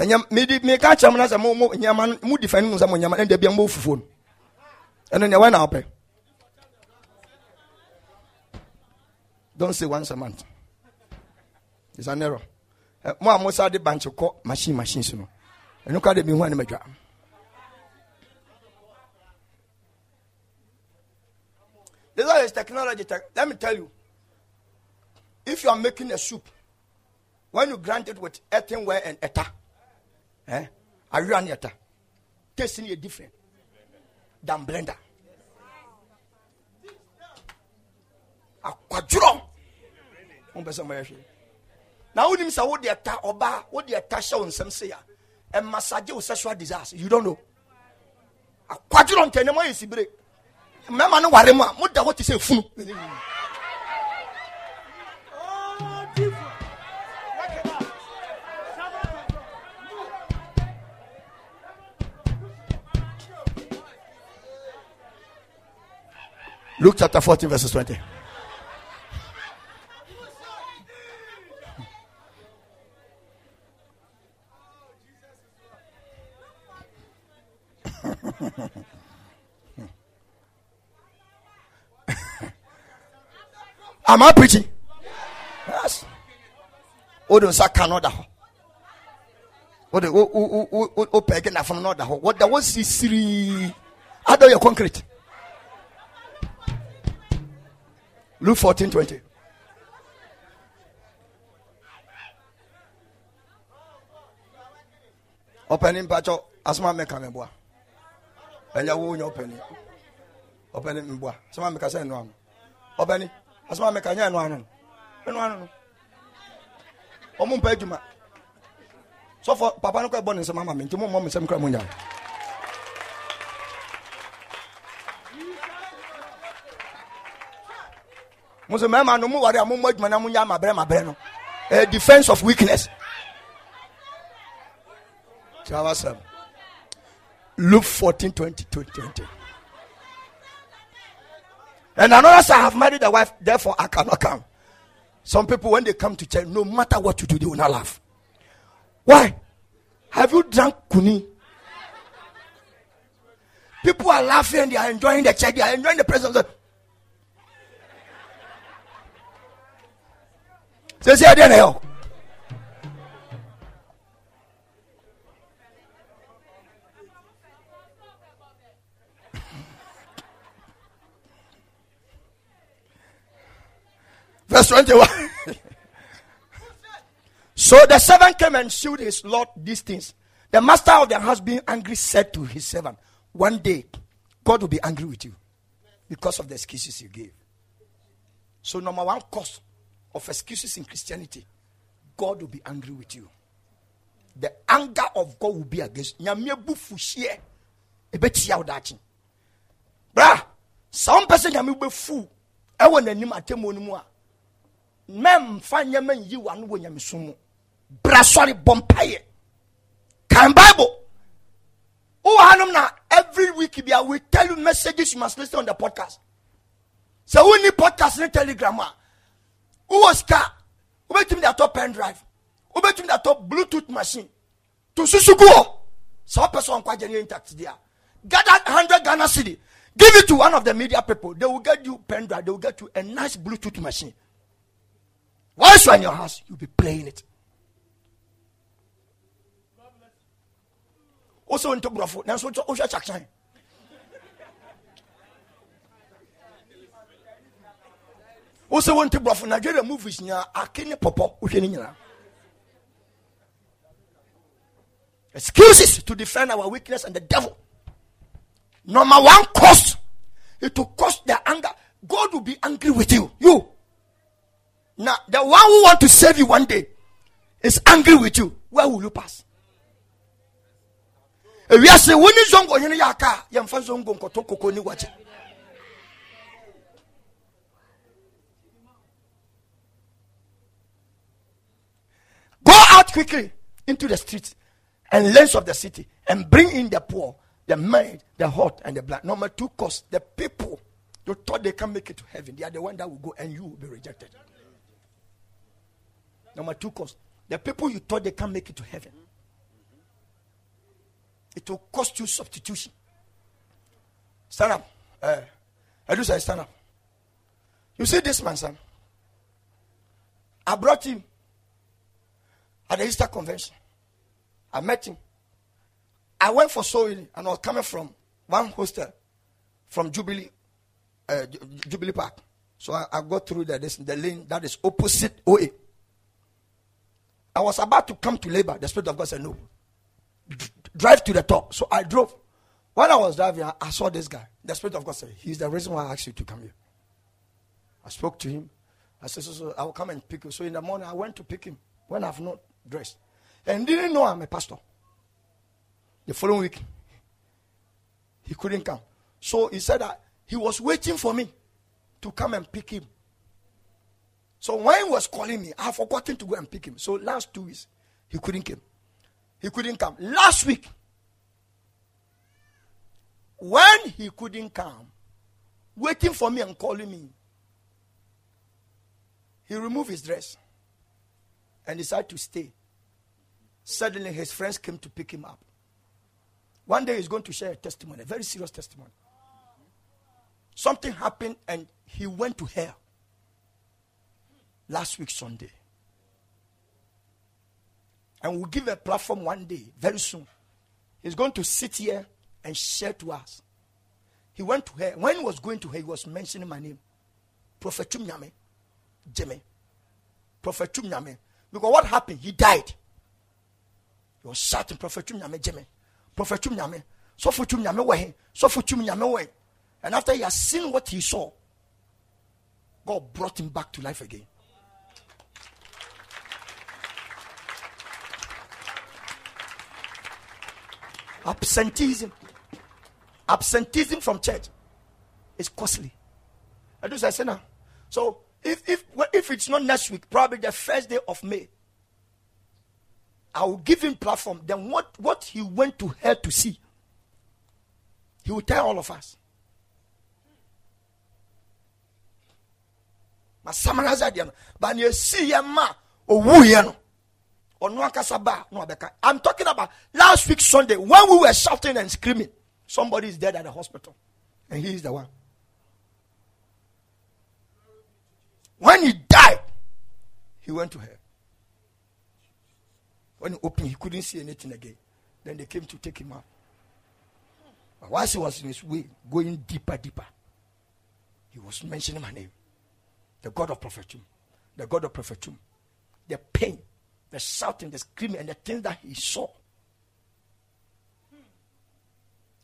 ɛnyɛ medi meka kyerɛ m na sɛ mo mo nyama mo di fani mu sɛ mo nyama ɛnna ebi mo fufuo no ɛno nea wɔn na ɔpɛ don't say once a month it's an error mo a mo sa de bankye kɔ machine machine so no ɛno kora de mi hu ne ma. This is technology. Tech. Let me tell you. If you are making a soup, when you grind it with earthenware and etta, eh, are you an eta? Tasting is different than blender. Akwaduro. Now, when you say what the eta oba, what the eta show in some say, and massage with sexual disaster, you don't know. Akwaduro ntenemo is break mmarima no ware mu a moda hɔ te sɛ funu Luke chapter 14, verses 20. Am I preaching? Yes. O de nsa ka no da hɔ. O de o o o o pɛgɛ na fam no da hɔ. Wɔda wɔ sisiri. Adɔ yɛ concrete. Luke fourteen twenty. ɔpɛni mpatsɔ asoma mɛ bua ɛnyɛ wo nyɛ ɔpɛni ɔpɛni mbua. Asoma mɛka sɛ ɛnu ano ɔpɛni asoma meka nyɛ ɛno ano no ɛno ano no ɔmo mpa adwuma sɔfo papa no kɔ ɛbɔ ne nsɛm ama me nti mommɔ me nsɛm kora mo nya mo mmarima no moware a mommɔ adwuma na monya mabrɛ mabrɛ no ɛyɛ defense of weakness. Kyawasɛm luke 14 20 20 And another say, I have married a wife, therefore I cannot come. Some people, when they come to church, no matter what you do, they will not laugh. Why? Have you drunk kuni? People are laughing, they are enjoying the church, they are enjoying the presence of Say, say, I Verse 21. so the servant came and showed his Lord these things. The master of the house, being angry, said to his servant, One day, God will be angry with you because of the excuses you gave. So, number one cause of excuses in Christianity, God will be angry with you. The anger of God will be against you. Some person nyame bɛfu ɛwɔ n'anim atemmɔ no mu a mɛmfa nyɛma nyi wa no wɔ nyamesom mu bra sɔre bɔ mpayɛ kan bible. Wowɔ hanom na every week bia we tell you messages you must listen on the podcast. Sɛ wonni podcast ne telegram ah? a wowɔ sika wobɛtumi de atɔ pen drive? Wobɛtumi de atɔ bluetooth machine? To susu gu hɔ sɛ wopɛ sɛ ɔnkɔ agye ne intact deɛ gather 100 ghana city give it to one of the media people. They will get you pen drive. They will get you a nice bluetooth machine once you're in your house, you'll be playing it. Also, into Brofo, now so Osha oh, Chaksan. Also, want to Brofo, Nigeria movies near Akini Popo, Ushanina. Excuses to defend our weakness and the devil. Number one cost, it will cost their anger. God will be angry with you. You. One who want to save you one day is angry with you, where will you pass? ewiase wo ni zongo? Hene yɛ aka a yɛmfa zongo nkɔtɔ koko ni wakye go out quickly into the streets and lanes of the city and bring in the poor the maid the hot and the black. Number two cause the people you thought they can make it to heaven. They are the one that will go and you will be rejected number two cost. the people you thought they can't make it to heaven it will cost you substitution. Stand up. Uh, I do say stand up. You see this man, son? I brought him at the Easter convention. I met him. I went for sewing and I was coming from one hostel from Jubilee, uh, Jubilee Park. So I, I got through the, this, the lane that is opposite OA. I was about to come to labor. The Spirit of God said, No drive to the top. So I drove. When I was driving, I, saw this guy. The Spirit of God said, He's the reason why I asked you to come here. I spoke to him. I said, So, so I will come and pick you. So in the morning, I went to pick him when I've not dressed. And didn't know I'm a pastor. The following week, he couldn't come. So he said that he was waiting for me to come and pick him. So when he was calling me, I have forgotten to go and pick him. So last two weeks, he couldn't come. He couldn't come. Last week, when he couldn't come, waiting for me and calling me, he removed his dress and decided to stay. Suddenly, his friends came to pick him up. One day, he's going to share a testimony, a very serious testimony. Something happened and he went to hell last week, Sunday. And we'll give a platform one day, very soon. He's going to sit here and share to us. He went to her. When he was going to her, he was mentioning my name. Prophet Chumnyame. Jimmy. Prophet Chumnyame. Because what happened? He died. He was shouting, Prophet Chumnyame, Jimmy. Prophet Chumnyame. So for Chumnyame way. So for Chumnyame way. And after he has seen what he saw, God brought him back to life again. Absenteeism. Absenteeism from church is costly. I do say now. So if if if it's not next week, probably the first day of May, I will give him platform. Then what what he went to hell to see, he will tell all of us. ba ne esi yɛ ma owu yɛ no I'm talking about last week Sunday when we were shouting and screaming. Somebody is dead at the hospital, and he is the one. When he died, he went to hell. When he opened, he couldn't see anything again. Then they came to take him out. But whilst he was in his way, going deeper, deeper, he was mentioning my name. The God of prophetum. The God of prophetum. The pain the shouting, the screaming, and the things that he saw.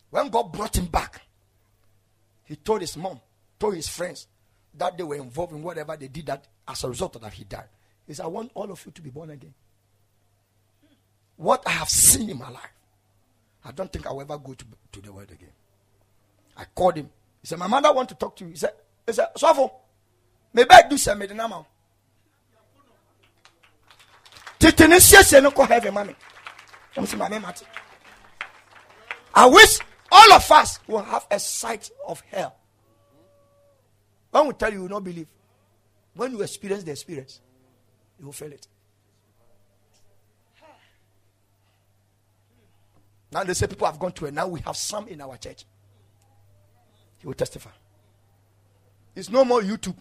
When God brought him back, he told his mom, told his friends that they were involved in whatever they did that as a result of that he died. He said, I want all of you to be born again. What I have seen in my life, I don't think I'll ever go to, to the world again. I called him. He said, My mother want to talk to you. He said, he said, Sofo, maybe I do some medicine no i wish all of us will have a sight of hell. When we tell you you not believe when you experience the experience you will feel it. Now they say people have gone to it now we have some in our church. He will testify. It's no more youtube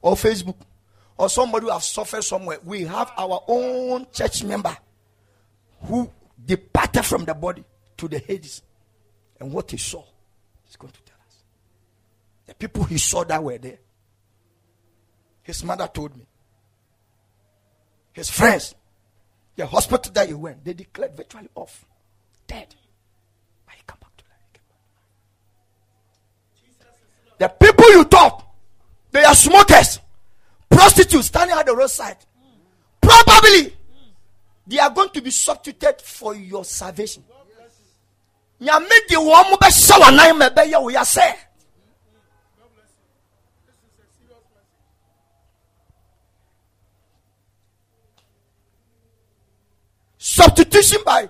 or facebook or somebody who has suffered somewhere, we have our own church member who departed from the body to the Hades. And what he saw, he's going to tell us. The people he saw that were there. His mother told me. His friends, the hospital that he went, they declared virtually off, dead. But he come back to life. The people you thought they are smokers prostitutes standing at the roadside. Probably they are going to be substituted for your salvation. substitution by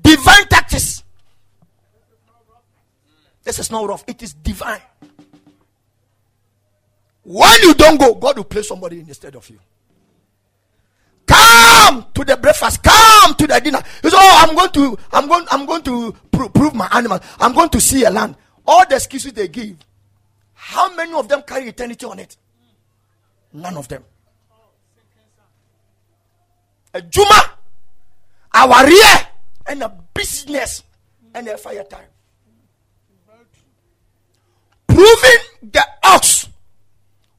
divine tactics this is not rough it is divine when you don't go god will place somebody instead of you. Come to the breakfast. Come to the dinner. He said oh i'm going to i'm going i'm going to pro- prove my animal i'm going to see a land. All the excuses they give how many of them carry eternity on it? None of them. A juma our rear and a business and a fire time. Proving the ox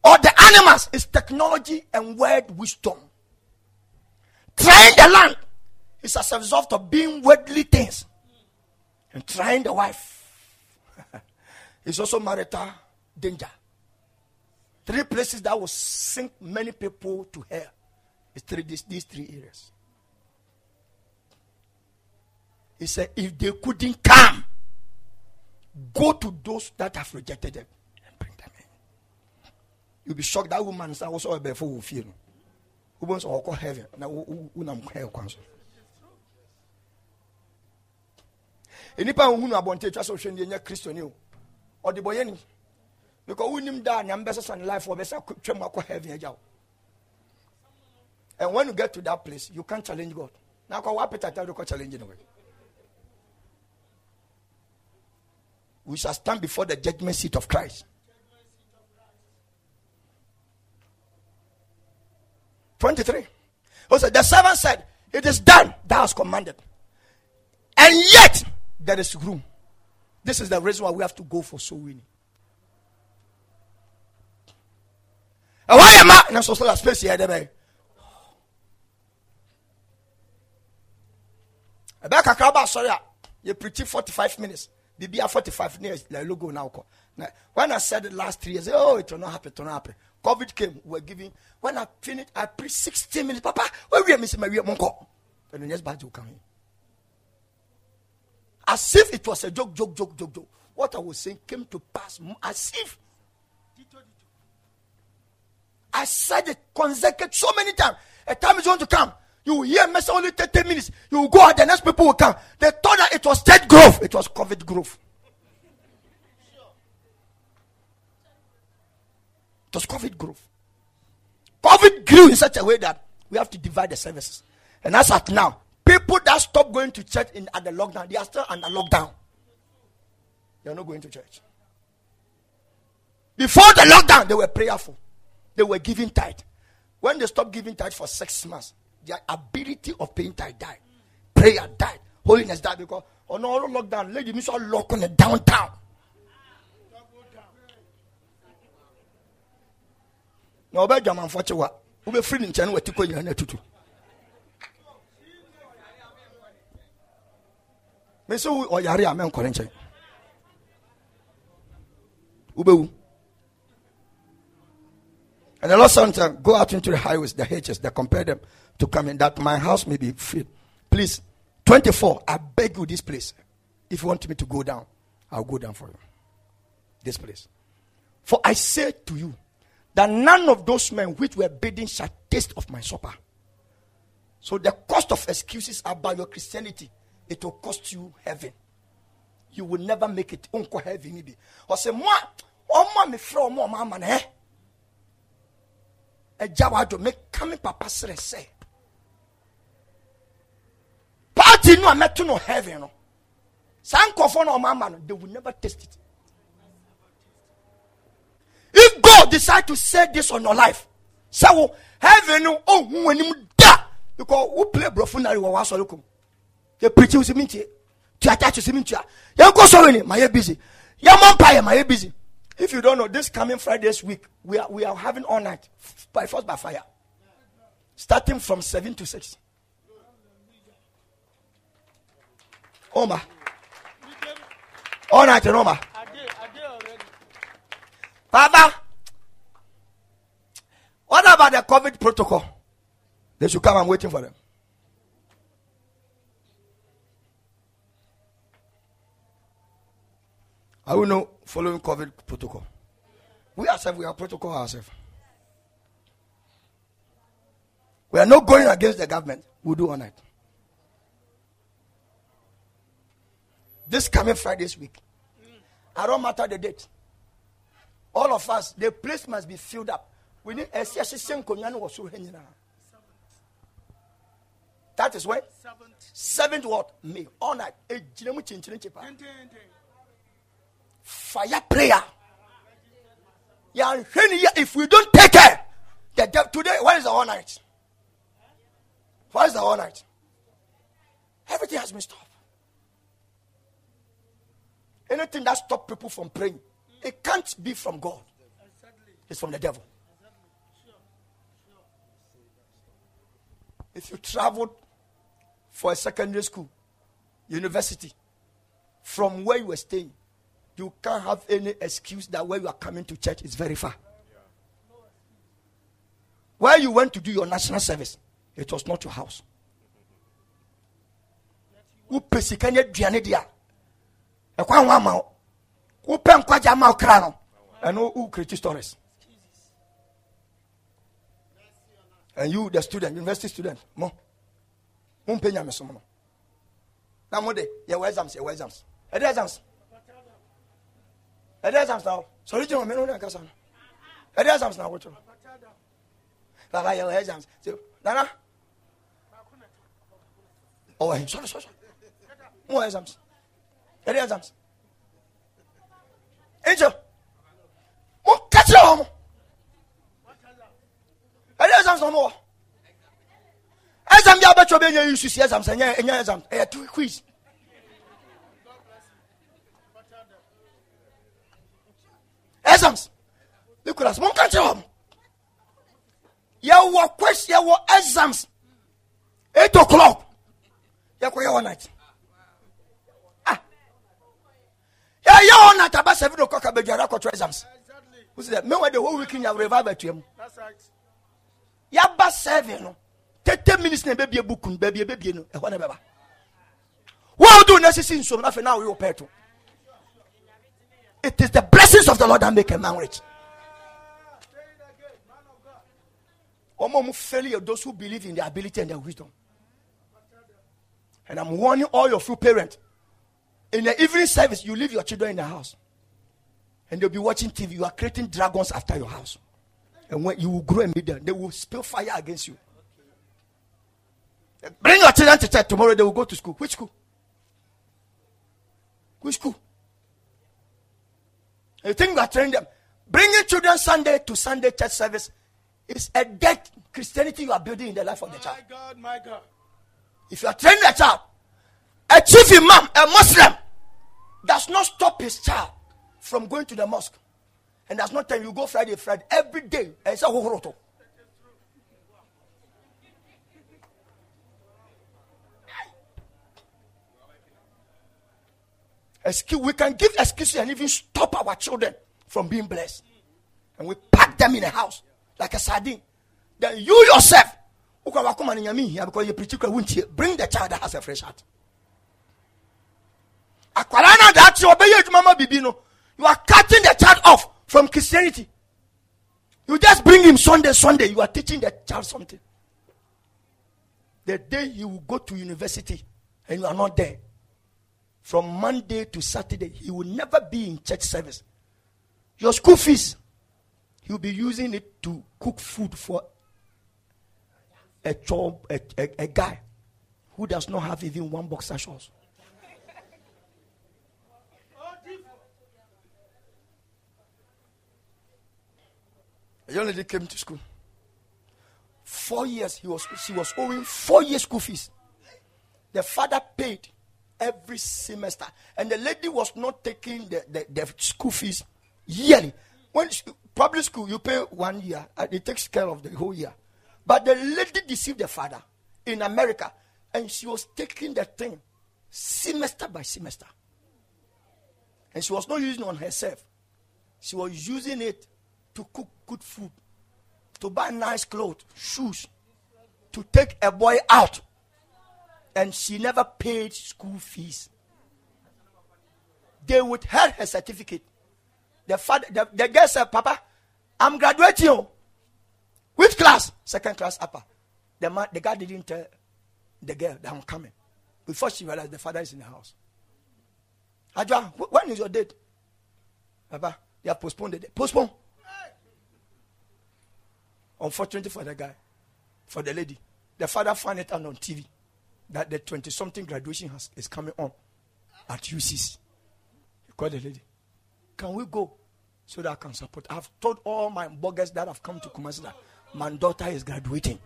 or the animals is technology and word wisdom. Trying the land is as a result of being worldly things. And trying the wife is also marital danger. Three places that will sink many people to hell is three these, these three areas. He said if they couldn't come go to those that have rejected them and bring them in you'll be shocked. That woman is also a before will feel wobɛhu sɛ ɔkɔ heaven? Na wo- wo- wonam hell kwan so nnipa a wohunu abɔnte twa sɛ ɔhwɛ ne ɛnyɛ kristoni o ɔde bɔyɛni because wonim da a neam bɛsesa ne life ɔbɛsɛ twam akɔ heaven agya and when you get to that place you can't challenge god. Na kɔ woapeta ta de kɔ challenge no we shall stand before the judgment seat of christ 23. Also, the servant said, It is done, thou hast commanded. And yet, there is room. This is the reason why we have to go for soul winning. Why am I? And so, so space here, there. ɛbɛyɛ kakra ba asɔre a ah. yɛ preaching 45 minutes biribi a 45 minutes like logo now kɔ na when i said it last three years oh it will not happen it will not happen covid came we were giving when i finished i preached 16 minutes papa where we are missing my monko and the next batch will come in as if it was a joke joke joke joke joke what i was saying came to pass as if I said it consecutive so many times. A time is going to come. You will hear message only 30 minutes. You will go out, the next people will come. They thought that it was state growth. It was COVID growth. Was COVID growth. COVID grew in such a way that we have to divide the services. And as at now, people that stop going to church in at the lockdown, they are still under lockdown. They are not going to church. Before the lockdown, they were prayerful. They were giving tithe. When they stopped giving tithe for six months, their ability of paying tithe died. Prayer died. Holiness died because oh, on all lockdown, lady, me saw lock on the downtown. Na ɔbɛ dwamanfo kye wa wobɛfiri ne nkyɛn no wati kɔ nyina no atutu me sɛ wo- ɔyare a mɛnkɔre nkyɛn wobɛwu And the Lord said, Go out into the highways, the hedges, that compare them to come in, that my house may be filled. Please, 24, I beg you this place. If you want me to go down, I'll go down for you. This place. For I say to you that none of those men which were bidding shall taste of my supper. So the cost of excuses about your Christianity, it will cost you heaven. You will never make it. Unko heaven maybe. Or say, Moi, oh, me fro, mo, ma, man, eh? agya wado meka me papa sɛ party no a mɛto no heaven no saa nkɔfoɔ no ɔma ama no they will never taste it if god decide to say this on your life sɛ wo heaven no ɔhu w'anim da because wo play borɔfo nare wɔ w'asɔre kom yɛprikyi wo sɛ mentie tuatakye sɛ mentua yɛnkɔ sɔre ni ma yɛ busy. Yɛmmɔ mpa yɛ ma yɛ busy. If you don't know this coming friday's week we are, we are having all night by force by fire. Starting from 7 to 6 oma. All night oma Father, What about the COVID protocol? They should come. I'm waiting for them. I will know following COVID protocol. We ourselves, we are protocol ourselves. We are not going against the government. We'll do on it. This coming Friday's week. I don't matter the date. All of us, the place must be filled up. We need eh, a That is when? Seventh what? May. All night. Eh, Fire prayer. If we don't take care, the today, what is the all night? What is the all night? Everything has been stopped. Anything that stops people from praying, it can't be from God. It's from the devil. If you traveled for a secondary school, university, from where you were staying, you can't have any excuse that where you are coming to church is very far. Where you went to do your national service, it was not your house. Wopɛ nkwagye ama wo kra no ɛno wokreti stories? And you the student university student mo. Mompɛ nyamesom no. Na mode yɛwɔ exams yɛwɔ exams. Ɛde exams? Ɛde exams na sɔre gyina ɔmene wo ne ankasa no. Ɛde exams na wotwerɛ baba yɛwɔ exams. Nana? Ɔwɔ he? Sɔre sɔre mo exams. Ɛde exams nkyɛ mo ka kyerɛ wɔ mo ɛde exams na ɔmo wɔ exam bi abɛtwɛ bɛnya yi susi exams ɛnyɛ ɛnyɛ exams ɛyɛ quiz. Exams. Nicholas mo nka kyerɛ wɔ mo yɛwɔ question yɛwɔ exams. Eight o'clock. Yɛkɔyɛ all night ah yɛyɛ all night aba seven o'clock abɛdware akɔtɔ exams. Wosi dɛ mewa de whole week nya revive atua mu yaba seven no. Thirty minutes na ebebie book no baabi ebebie no. Ɛhɔ na bɛba wɔn do na sisi nsuom n'afɛ na ɔpɛɛ to oh. it is the blessings of the lord that make a man rich. wɔn a wɔn failure those who believe in their ability and their wisdom. And I'm warning all your few parents. In the evening service, you leave your children in the house. And they'll be watching TV. You are creating dragons after your house. And when you will grow and meet them, they will spill fire against you. Bring your children to church. Tomorrow they will go to school. Which school? Which school? You think you are training them? Bringing children Sunday to Sunday church service is a dead Christianity you are building in the life of the child. My God, my God. If you are training a child, a chief imam, a Muslim, does not stop his child from going to the mosque. And does not tell you go Friday, Friday, every day. And it's a hohoroto. Excuse, we can give excuses and even stop our children from being blessed. And we pack them in a house like a sardine. Then you yourself, bring the child that has a fresh heart. Akwara that you obey mama bibi no. You are cutting the child off from Christianity. You just bring him Sunday, Sunday. You are teaching the child something. The day he will go to university and you are not there, from Monday to Saturday, he will never be in church service. Your school fees, he will be using it to cook food for a job, a, a, a guy who does not have even one boxer shorts. A young lady came to school. Four years he was she was owing four years school fees. The father paid every semester, and the lady was not taking the, the, the school fees yearly. When she, public school you pay one year, and it takes care of the whole year. But the lady deceived the father in America, and she was taking the thing semester by semester. And she was not using it on herself. She was using it to cook good food to buy nice clothes, shoes, to take a boy out. And she never paid school fees. They withheld her certificate. The father, the, the girl said, Papa, I'm graduating. Oh. Which class? Second class upper. The man, the guy didn't tell the girl that I'm coming. Before she realized the father is in the house. Adwa, when is your date? Papa, they have postponed the date. Postpone. Unfortunately for the guy, for the lady, the father found it out on TV that the 20 something graduation has, is coming on at UCC. He called the lady. Can we go so that I can support? I've told all my bloggers that have come to Kumasi that my daughter is graduating.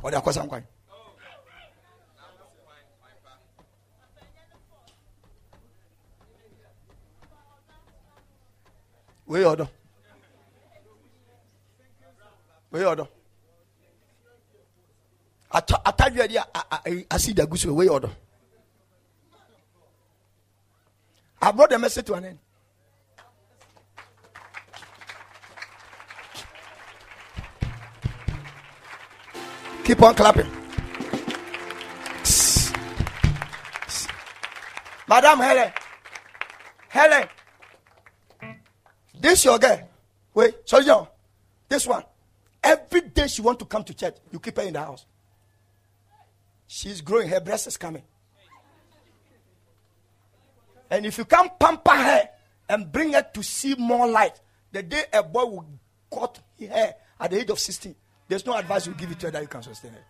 What are you Where order? Where order? atadwa di asi da gu so wei ɔdɔ I brought the message to an end. Keep on clapping. Madam Helen. Helen. This your girl. Wait, sorry, no. This one. Every day she want to come to church. You keep her in the house. She's growing. Her breast is coming. And if you can't pamper her and bring her to see more light, the day a boy will cut her at the age of 16, there's no advice you give it to her that you can sustain it.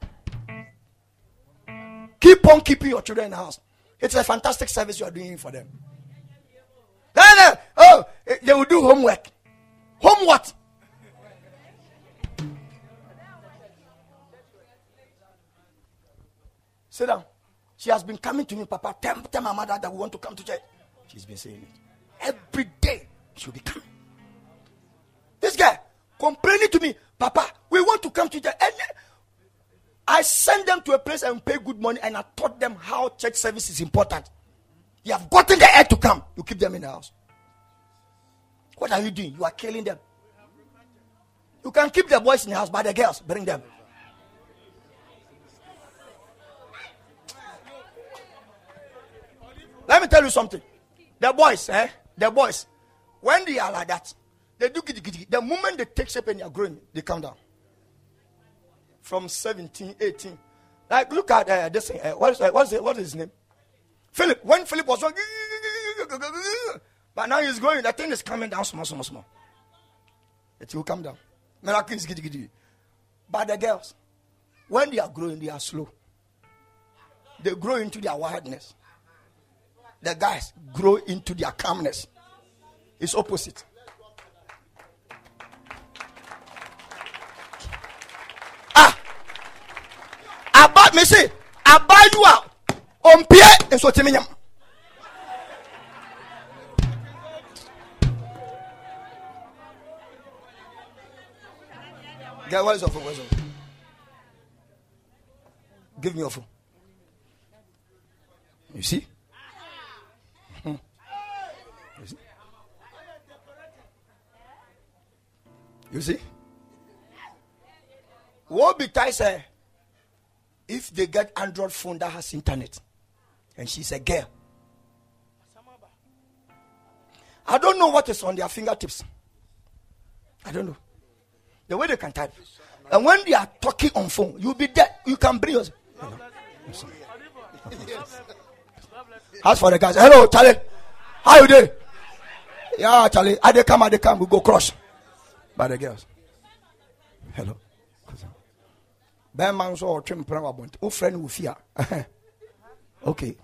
Keep on keeping your children in the house. It's a fantastic service you are doing for them. They will do homework. Home what? Sit down. She has been coming to me, Papa. Tell, tell my mother that we want to come to church. She's been saying it. Every day she'll be coming. This guy complaining to me, Papa, we want to come to church. And I send them to a place and pay good money and I taught them how church service is important. You have gotten the air to come. You keep them in the house. What are you doing? You are killing them. You can keep the boys in the house, but the girls, bring them. Let me tell you something. The boys, eh? The boys, when they are like that, they do giddy giddy. The moment they take shape and they are growing, they come down. From 17, 18. Like, look at uh, this. Uh, what, is, uh, what, is what is his name? Philip. When Philip was young, but now he's growing. The thing is coming down small, small, small. It will come down. Miracle is giddy giddy. But the girls, when they are growing, they are slow. They grow into their wildness the guys grow into their calmness. It's opposite. Ah, about me say, about you on and so Timiam. Get what is your phone? Give me your phone. You see? Hmm. You see? You see? What be I say if they get Android phone that has internet and she's a girl? I don't know what is on their fingertips. I don't know. The way they can type. And when they are talking on phone, you'll be there. You can bring yourself. As for the guys, hello, Charlie. How you doing? Yeah, Charlie. I they come, I they come. We go cross by the girls. Hello. bɛrima nso mpena wɔ abɔnten wofrɛ no wo fie a okay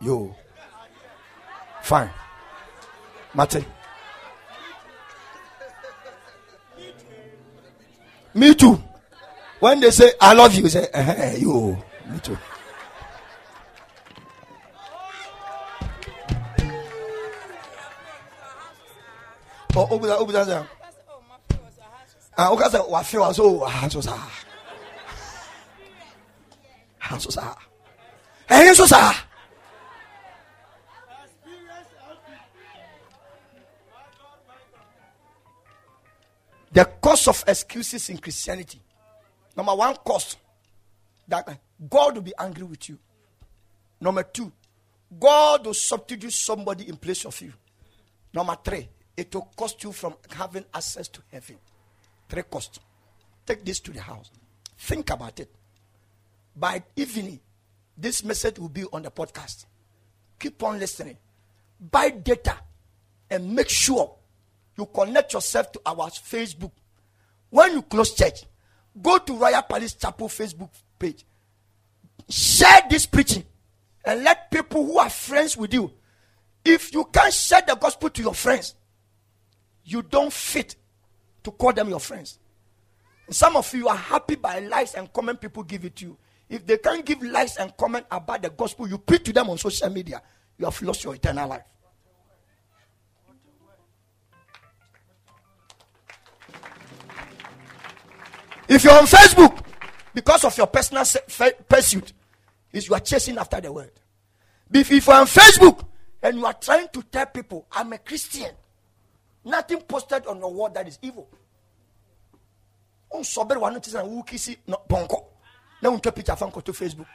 yo fine mate me too. When they say i love you say uh, yo me too. Oh, open that, open that ah woka sɛ wafe wa so aha so saa aha so saa ɛyɛ so saa cause of excuses in Christianity. Number one cause that God will be angry with you. Number two, God will substitute somebody in place of you. Number three, it will cost you from having access to heaven. Three costs. Take this to the house. Think about it. By evening, this message will be on the podcast. Keep on listening. Buy data and make sure you connect yourself to our Facebook. When you close church, go to Royal Palace Chapel Facebook page. Share this preaching and let people who are friends with you. If you can't share the gospel to your friends, you don't fit to call them your friends. Some of you are happy by likes and comment people give it to you. If they can't give likes and comment about the gospel, you preach to them on social media, you have lost your eternal life. If you're on Facebook, because of your personal pursuit, is you are chasing after the world. If, you're on Facebook and you are trying to tell people, I'm a Christian, nothing posted on your wall that is evil. To Facebook.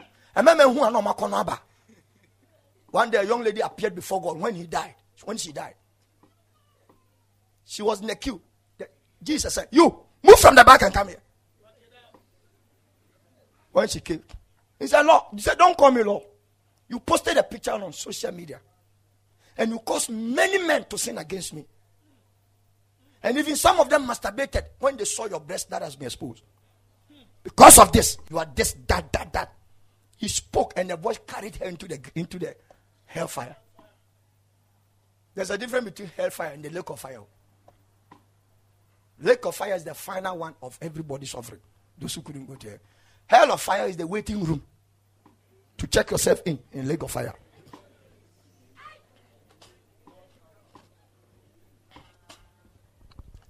One day a young lady appeared before God when he died. When she died. She was in the queue. Jesus said, You move from the back and come here. When she came, he said, Lord, he said, Don't call me Lord. You posted a picture on social media. And you caused many men to sin against me. And even some of them masturbated when they saw your breast that has been exposed. Because of this, you are this, that, that, that. He spoke, and the voice carried her into the into the hellfire. There's a difference between hellfire and the lake of fire. Lake of fire is the final one of everybody's suffering. Those who couldn't go there. Hell of fire is the waiting room to check yourself in in lake of fire.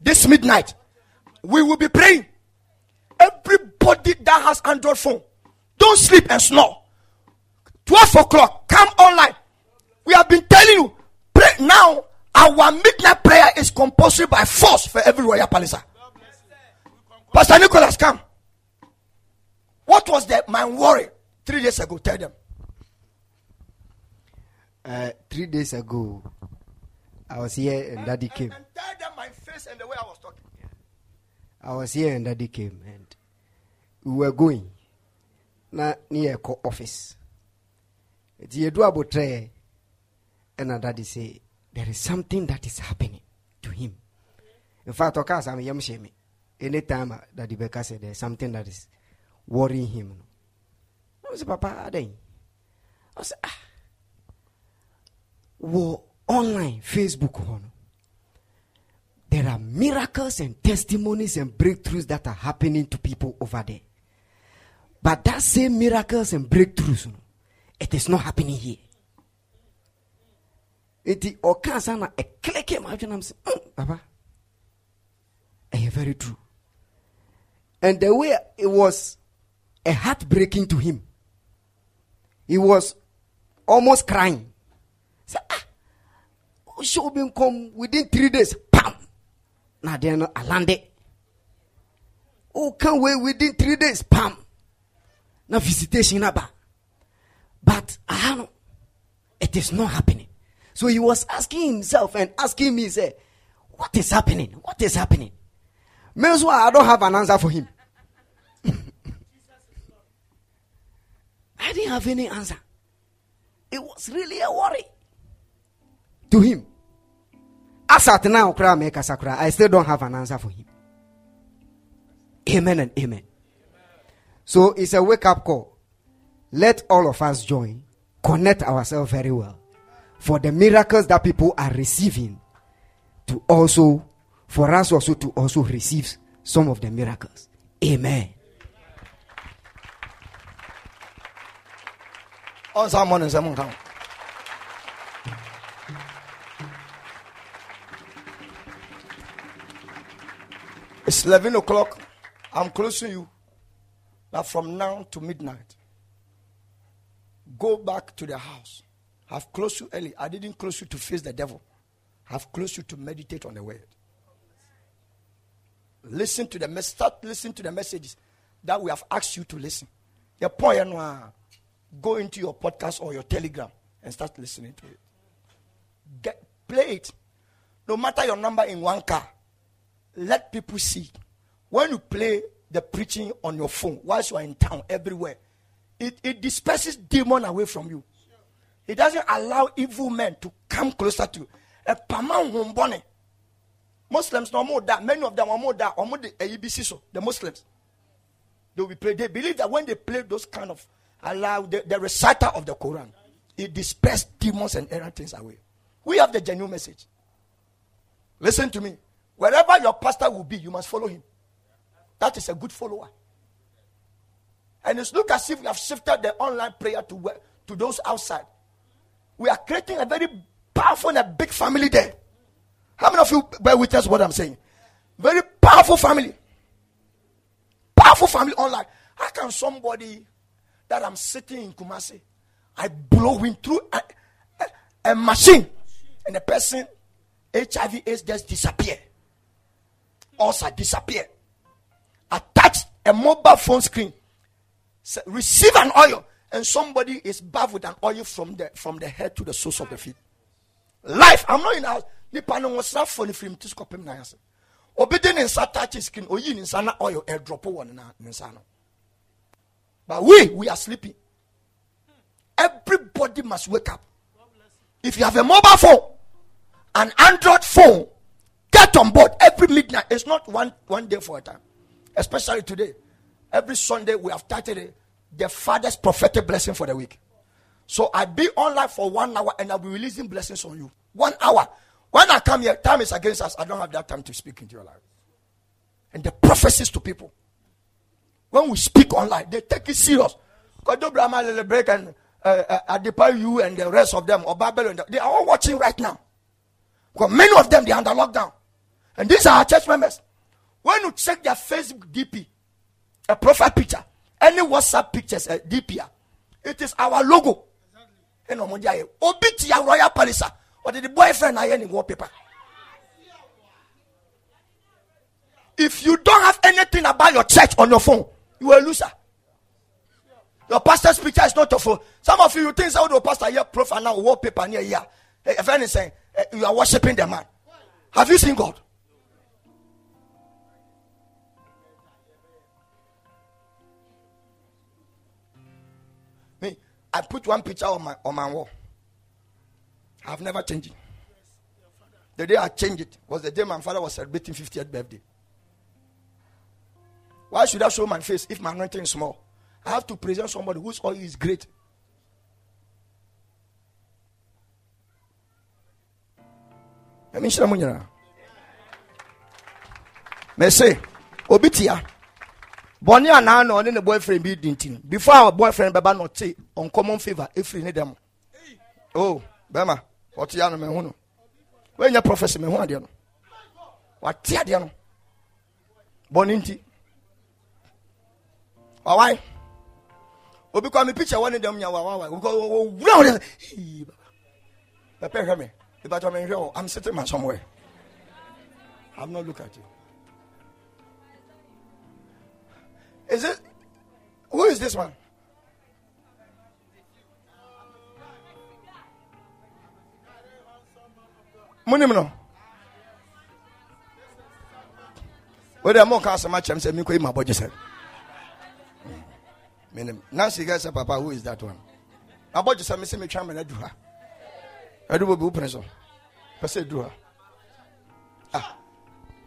This midnight, we will be praying. Everybody that has Android phone, don't sleep and snore. 12 o'clock, come online. We have been telling you, pray now. Our midnight prayer is compulsory by force for every royal palace. Pastor Nicholas, come. What was the, my worry three days ago? Tell them. Uh, three days ago, I was here and, and Daddy came. And, and tell them my face and the way I was talking. I was here and Daddy came and we were going. Na near co office. A doable tray. And Daddy say there is something that is happening to him. In fact, Okas, I'm yam shame. Anytime Daddy Becca said there's something that is worrying him. I was Papa, then. I was ah. War online, Facebook, there are miracles and testimonies and breakthroughs that are happening to people over there. But that same miracles and breakthroughs, it is not happening here. It is okasana a click him and I'm saying, mm, Papa, eh, very true. And the way it was a heartbreaking to him. He was almost crying. Say, ah, show been come within three days. Pam! Now then I landed. Oh, can't wait within three days. Pam! Now visitation. But I know it is not happening. So he was asking himself and asking me, say, what is happening? What is happening? Meanwhile, I don't have an answer for him. I didn't have any answer. It was really a worry to him. As at now, I still don't have an answer for him. Amen and amen. So it's a wake up call. Let all of us join, connect ourselves very well for the miracles that people are receiving to also, for us also to also receive some of the miracles. Amen. On someone. It's 11 o'clock. I'm closing you. Now, from now to midnight, go back to the house. I've closed you early. I didn't close you to face the devil. I've closed you to meditate on the word. Listen to the mess. Start listening to the messages that we have asked you to listen. Your point, ah, go into your podcast or your telegram and start listening to it. Get, play it. No matter your number in one car, let people see. When you play the preaching on your phone whilst you are in town, everywhere, it, it disperses demon away from you. It doesn't allow evil men to come closer to you. Muslims no more that. Many of them are more that. Or the ABC so the Muslims. They will play. They believe that when they play those kind of allow the, the reciter of the Quran, it disperses demons and errant things away. We have the genuine message. Listen to me. Wherever your pastor will be, you must follow him. That is a good follower. And it's look as if we have shifted the online prayer to, to those outside. We are creating a very powerful and a big family there. How many of you bear witness what I'm saying? Very powerful family. Powerful family online. How can somebody that I'm sitting in Kumasi, I blow him through a, a, a machine, and the person HIV AIDS just disappear. Also disappear. Attach a mobile phone screen. Receive an oil, and somebody is bathed with an oil from the from the head to the soles of the feet. Life. I'm not in house. Nipa no was not funny film to scope him na yase. Obi de ne nsa touch skin, oyi ne nsa oil airdrop wɔ ne nsa. But we we are sleeping. Everybody must wake up. If you have a mobile phone, an Android phone, get on board every midnight. It's not one, one day for a time. Especially today. Every Sunday we have started the father's prophetic blessing for the week. So I'll be online for one hour and I'll be releasing blessings on you. One hour. When I come here, time is against us. I don't have that time to speak into your life. And the prophecies to people. When we speak online, they take it serious. Because break and uh, uh, you and the rest of them, or Babylon, they are all watching right now. Because many of them they are under lockdown. And these are our church members. When you check their Facebook DP, a profile picture, any WhatsApp pictures, a DP, it is our logo. And Obiti Royal Palace. Or the boyfriend I in wallpaper. If you don't have anything about your church on your phone, you are a loser. Your pastor's picture is not phone. Some of you, you think, oh, the pastor here profile now wallpaper near here. If anything, Eh, you are worshiping the man. Have you seen God? Me, I put one picture on my on my wall. I've never changed it. The day I changed it was the day my father was celebrating 50th birthday. Why should I show my face if my anointing is small? I have to present somebody whose oil is great. ɛmi nhyira mu nyinaa mɛse obi tia bɔnne anaa na ɔne ne boyfriend bi di before our boyfriend bɛba na ɔte uncommon favour efiri ne dɛm o oh, bɛrima ɔte ya no mɛho no? Wɔnyɛ prɔfɛsi mɛho adeɛ no? Wate adeɛ no? Bɔnne nti wawae obi kɔ mi picture wɔ ne dɛm nya wawae owura wɔn de pɛpɛ hwɛ mi. But I'm in here. I'm sitting somewhere. I've not looked at you. Is it? Who is this one? Munim no. Whether I'm more cast much, I'm saying, Miko, my body said. Nancy guys, Papa, who is that one? My body said, Missy, me, Chairman, I do her. I do what we put pɛ sɛ duru ha ah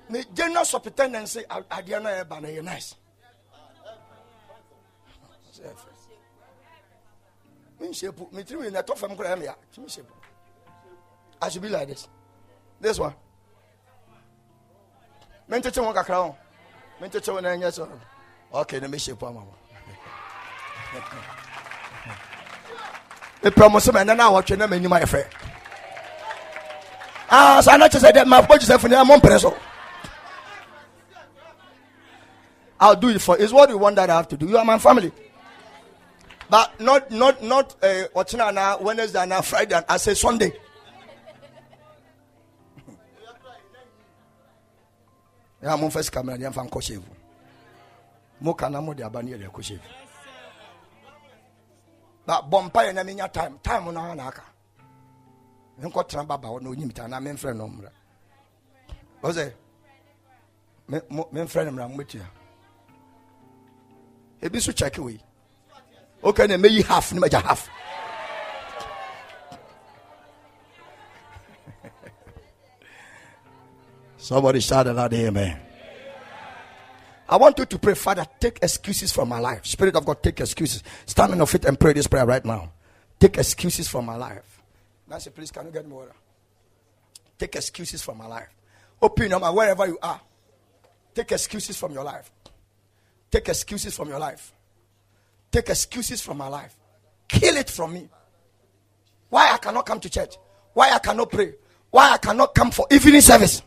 ne general superintendent sɛ adeɛ no ɛba no yɛ nice na ɛtɔ fam koraa mea menhyɛ po I should be like this this one kakra ho mentete ho na ɛnyɛ sɛ okay mehyɛ po ama mo mepɛ mo sɛ ma ɛnɛ no a wɔtwe na m'anim ah saa na kyerɛ sɛ dɛ mafɔ joseph ni ɛmɔ mpere so I'll do it for it's what you want that I have to do. You are my family. But not not not uh Ochina na Wednesday na Friday and I say Sunday. ya momfa sika mmra deɛ mfa nkɔ hyɛvu moka na mode aba ne yɛde na bɔ mpa yɛ na menya time. Time no na aka. Menkɔtena baba hɔ na ɔnyim na memfrɛ no mmra. Ɔ sɛ memfrɛ no mmra mobɛtua ebi so kyɛke wei. Okay na mɛyi half ne magya half. Somebody shout aloud, Amen. I want you to pray, Father, take excuses from my life. Spirit of God, take excuses. Stand on your feet and pray this prayer right now. Take excuses from my life. Nancy, please, can you get me water? Take excuses from my life. Open your mouth wherever you are. Take excuses from your life. Take excuses from your life. Take excuses from my life. Kill it from me. Why I cannot come to church? Why I cannot pray? Why I cannot come for evening service?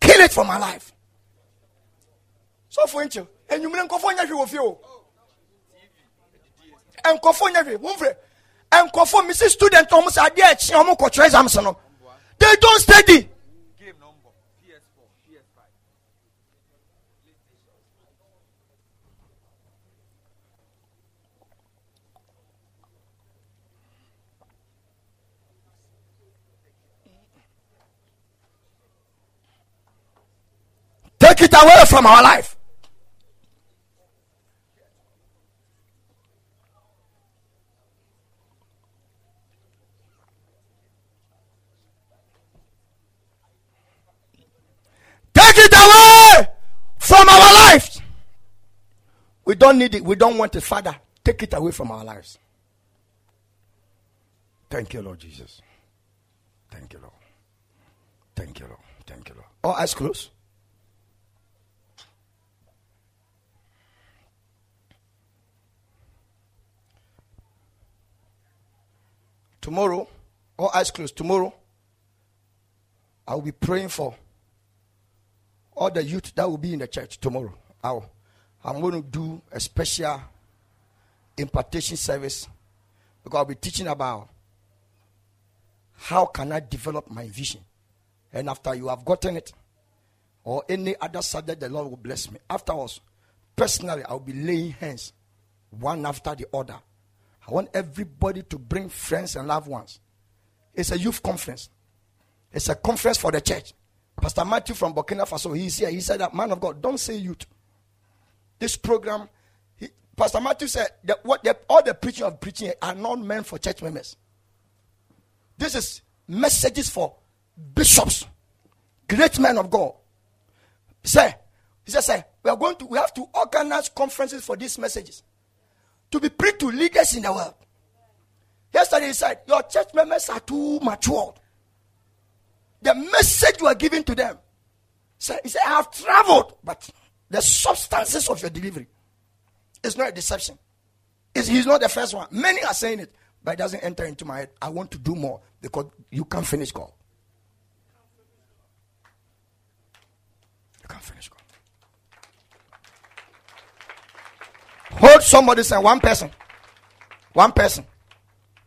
Kill it from my life. So for instance, and you mean nkɔfo hwee wɔ fie o. Nkɔfo hwee wɔn fɛ nkɔfo misi student ɔmo sɛ adeɛ ɛkyi ɔmo kɔ exams no. They don't study. Give number, take it away from our life. Take it away from our lives. We don't need it. We don't want it. Father, take it away from our lives. Thank you, Lord Jesus. Thank you, Lord. Thank you, Lord. Thank you, Lord. All eyes closed. Tomorrow, all eyes closed. Tomorrow, I will be praying for all the youth that will be in the church tomorrow. I'll, I'm going to do a special impartation service because I'll be teaching about how can I develop my vision. And after you have gotten it, or any other subject, the Lord will bless me. Afterwards, personally, I'll be laying hands one after the other. I want everybody to bring friends and loved ones. It's a youth conference. It's a conference for the church. Pastor Matthew from Burkina Faso, he's here. He said that, man of God, don't say youth. This program, he, Pastor Matthew said that what the, all the preaching of preaching are not meant for church members. This is messages for bishops, great men of God. Say, he said, say, we are going to, we have to organize conferences for these messages to be preached to leaders in the world. Yesterday he said, Your church members are too matured. The message you are giving to them. So he said, I have traveled, but the substances of your delivery is not a deception. It's, he's not the first one. Many are saying it, but it doesn't enter into my head. I want to do more because you can't finish God. You can't finish God. Hold somebody's hand, one person. One person.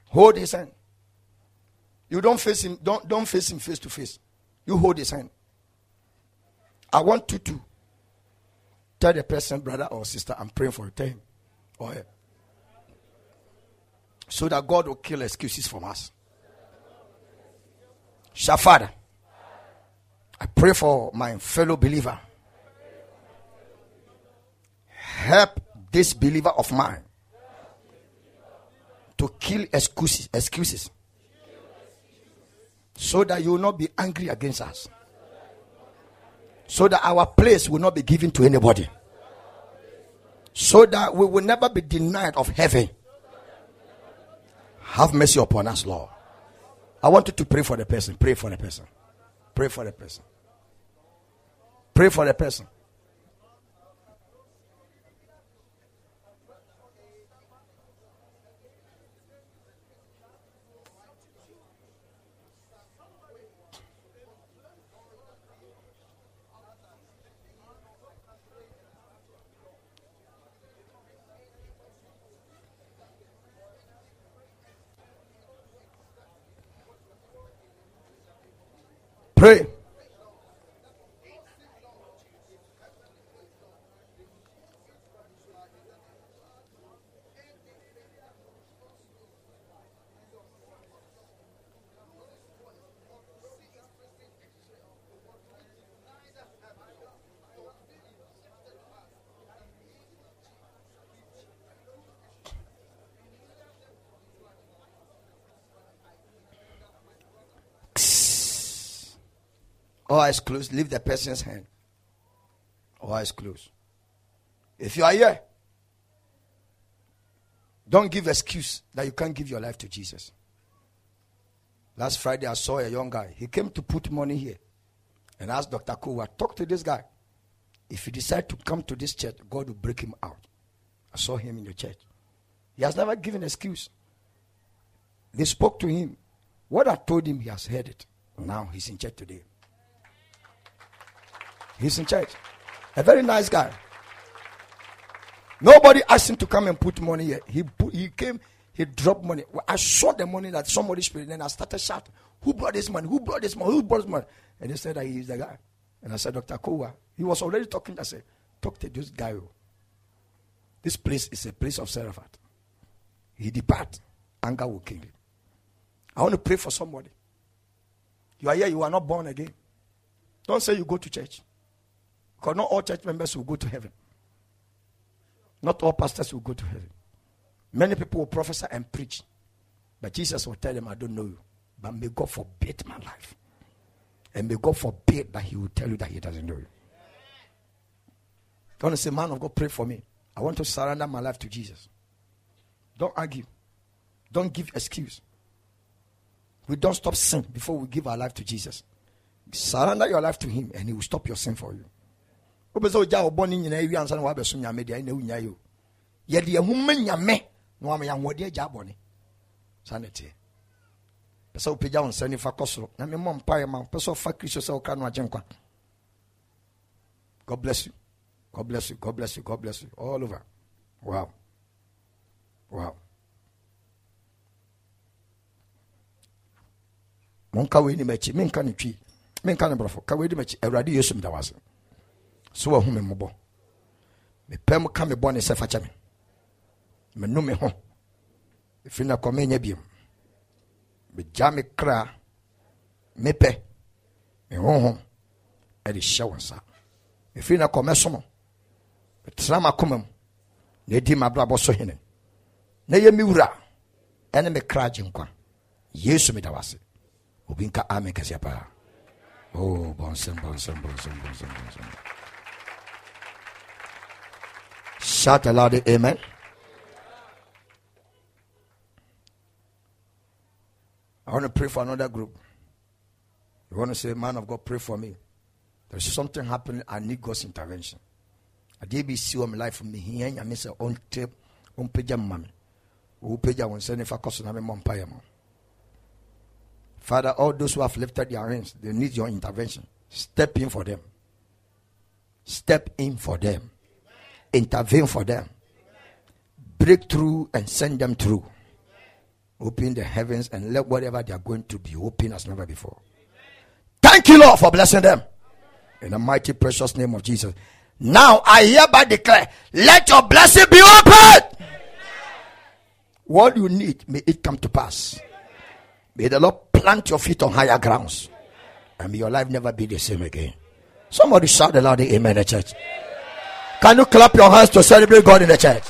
Hold his hand. You don't face him, don't, don't face him face to face. You hold his hand. I want you to tell the person, brother or sister, I'm praying for you. Tell him or her. So that God will kill excuses from us. Shafada. I pray for my fellow believer. Help this believer of mine to kill excuses, excuses so that you will not be angry against us. So that our place will not be given to anybody. So that we will never be denied of heaven. Have mercy upon us lord. I want you to pray for the person. Pray for the person. Pray for the person. Pray for the person Pray. All eyes closed. Leave the person's hand. All eyes closed. If you are here, don't give excuse that you can't give your life to Jesus. Last Friday, I saw a young guy. He came to put money here and asked Dr. Kowa, talk to this guy. If he decide to come to this church, God will break him out. I saw him in the church. He has never given excuse. They spoke to him. What I told him, he has heard it. Now he's in church today. He's in church. A very nice guy. Nobody asked him to come and put money here. He put, he came, he dropped money. I saw the money that somebody spent, and I started shouting, Who brought this money? Who brought this money? Who brought this money? And they said that he is the guy. And I said, Dr. Kowa. He was already talking. I said, Talk to this guy. Oh. This place is a place of Seraphat. He depart, anger will kill him. I want to pray for somebody. You are here, you are not born again. Don't say you go to church. Because not all church members will go to heaven. Not all pastors will go to heaven. Many people will prophesy and preach. But Jesus will tell them, I don't know you. But may God forbid my life. And may God forbid that He will tell you that He doesn't know you. Don't say, Man of God, pray for me. I want to surrender my life to Jesus. Don't argue. Don't give excuse. We don't stop sin before we give our life to Jesus. Surrender your life to Him and He will stop your sin for you. Wopɛ sɛ ogya wɔbɔ ne nyinaa wie ansa na wabɛso nyame deɛ ɛna wonya yi o. Yɛde ɛho ma nyame na wama yɛahoɔde agya abɔne saa ne teɛ pɛ sɛ wopagya wo nsa nifa kɔ soro. Na memmɔ mpaeɛ ma pɛ sɛ ɔfa kristo sɛ wokra no agye nkwa. God bless you. God bless you. God bless you. God bless you. All over. Wow. Wow. Monka wei nim akyi menka ne twi. Menka ne borɔfo. Ka wei nim akyi awurade yesu mda wase so wahu me mmɔbɔ. Mepɛ mu ka me bɔne sɛ fakyɛ me. Menu me ho. Ɛfiri na kɔ menyɛ biom megya me kra. Mepɛ. Me honhom ɛde hyɛ wo nsa. Ɛfiri na kɔ mɛsom. Metena makoma mu. Na ɛdi mabrabɔ so hene. Na yɛ me wura. Ɛne me kra gye nkwa. Yesu meda wase obi nka amen kɛseɛ paa. Oh bɔnsɛm bɔnsɛm bɔnsɛm bɔnsɛm bɔnsɛm Shout aloud, Amen. I want to pray for another group. You want to say, Man of God, pray for me. There's something happening. I need God's intervention. I did be see my life from me here. I miss on tape on page mammy. Who page I want send if I cost me empire. Father, all those who have lifted their hands, they need your intervention. Step in for them. Step in for them intervene for them, break through and send them through. Open the heavens and let whatever they are going to be open as never before. Thank you, Lord, for blessing them. In the mighty, precious name of Jesus. Now I hereby declare, let your blessing be open. What you need, may it come to pass. May the Lord plant your feet on higher grounds. And may your life never be the same again. Somebody shout aloud, Amen, church. Can you clap your hands to celebrate God in the church?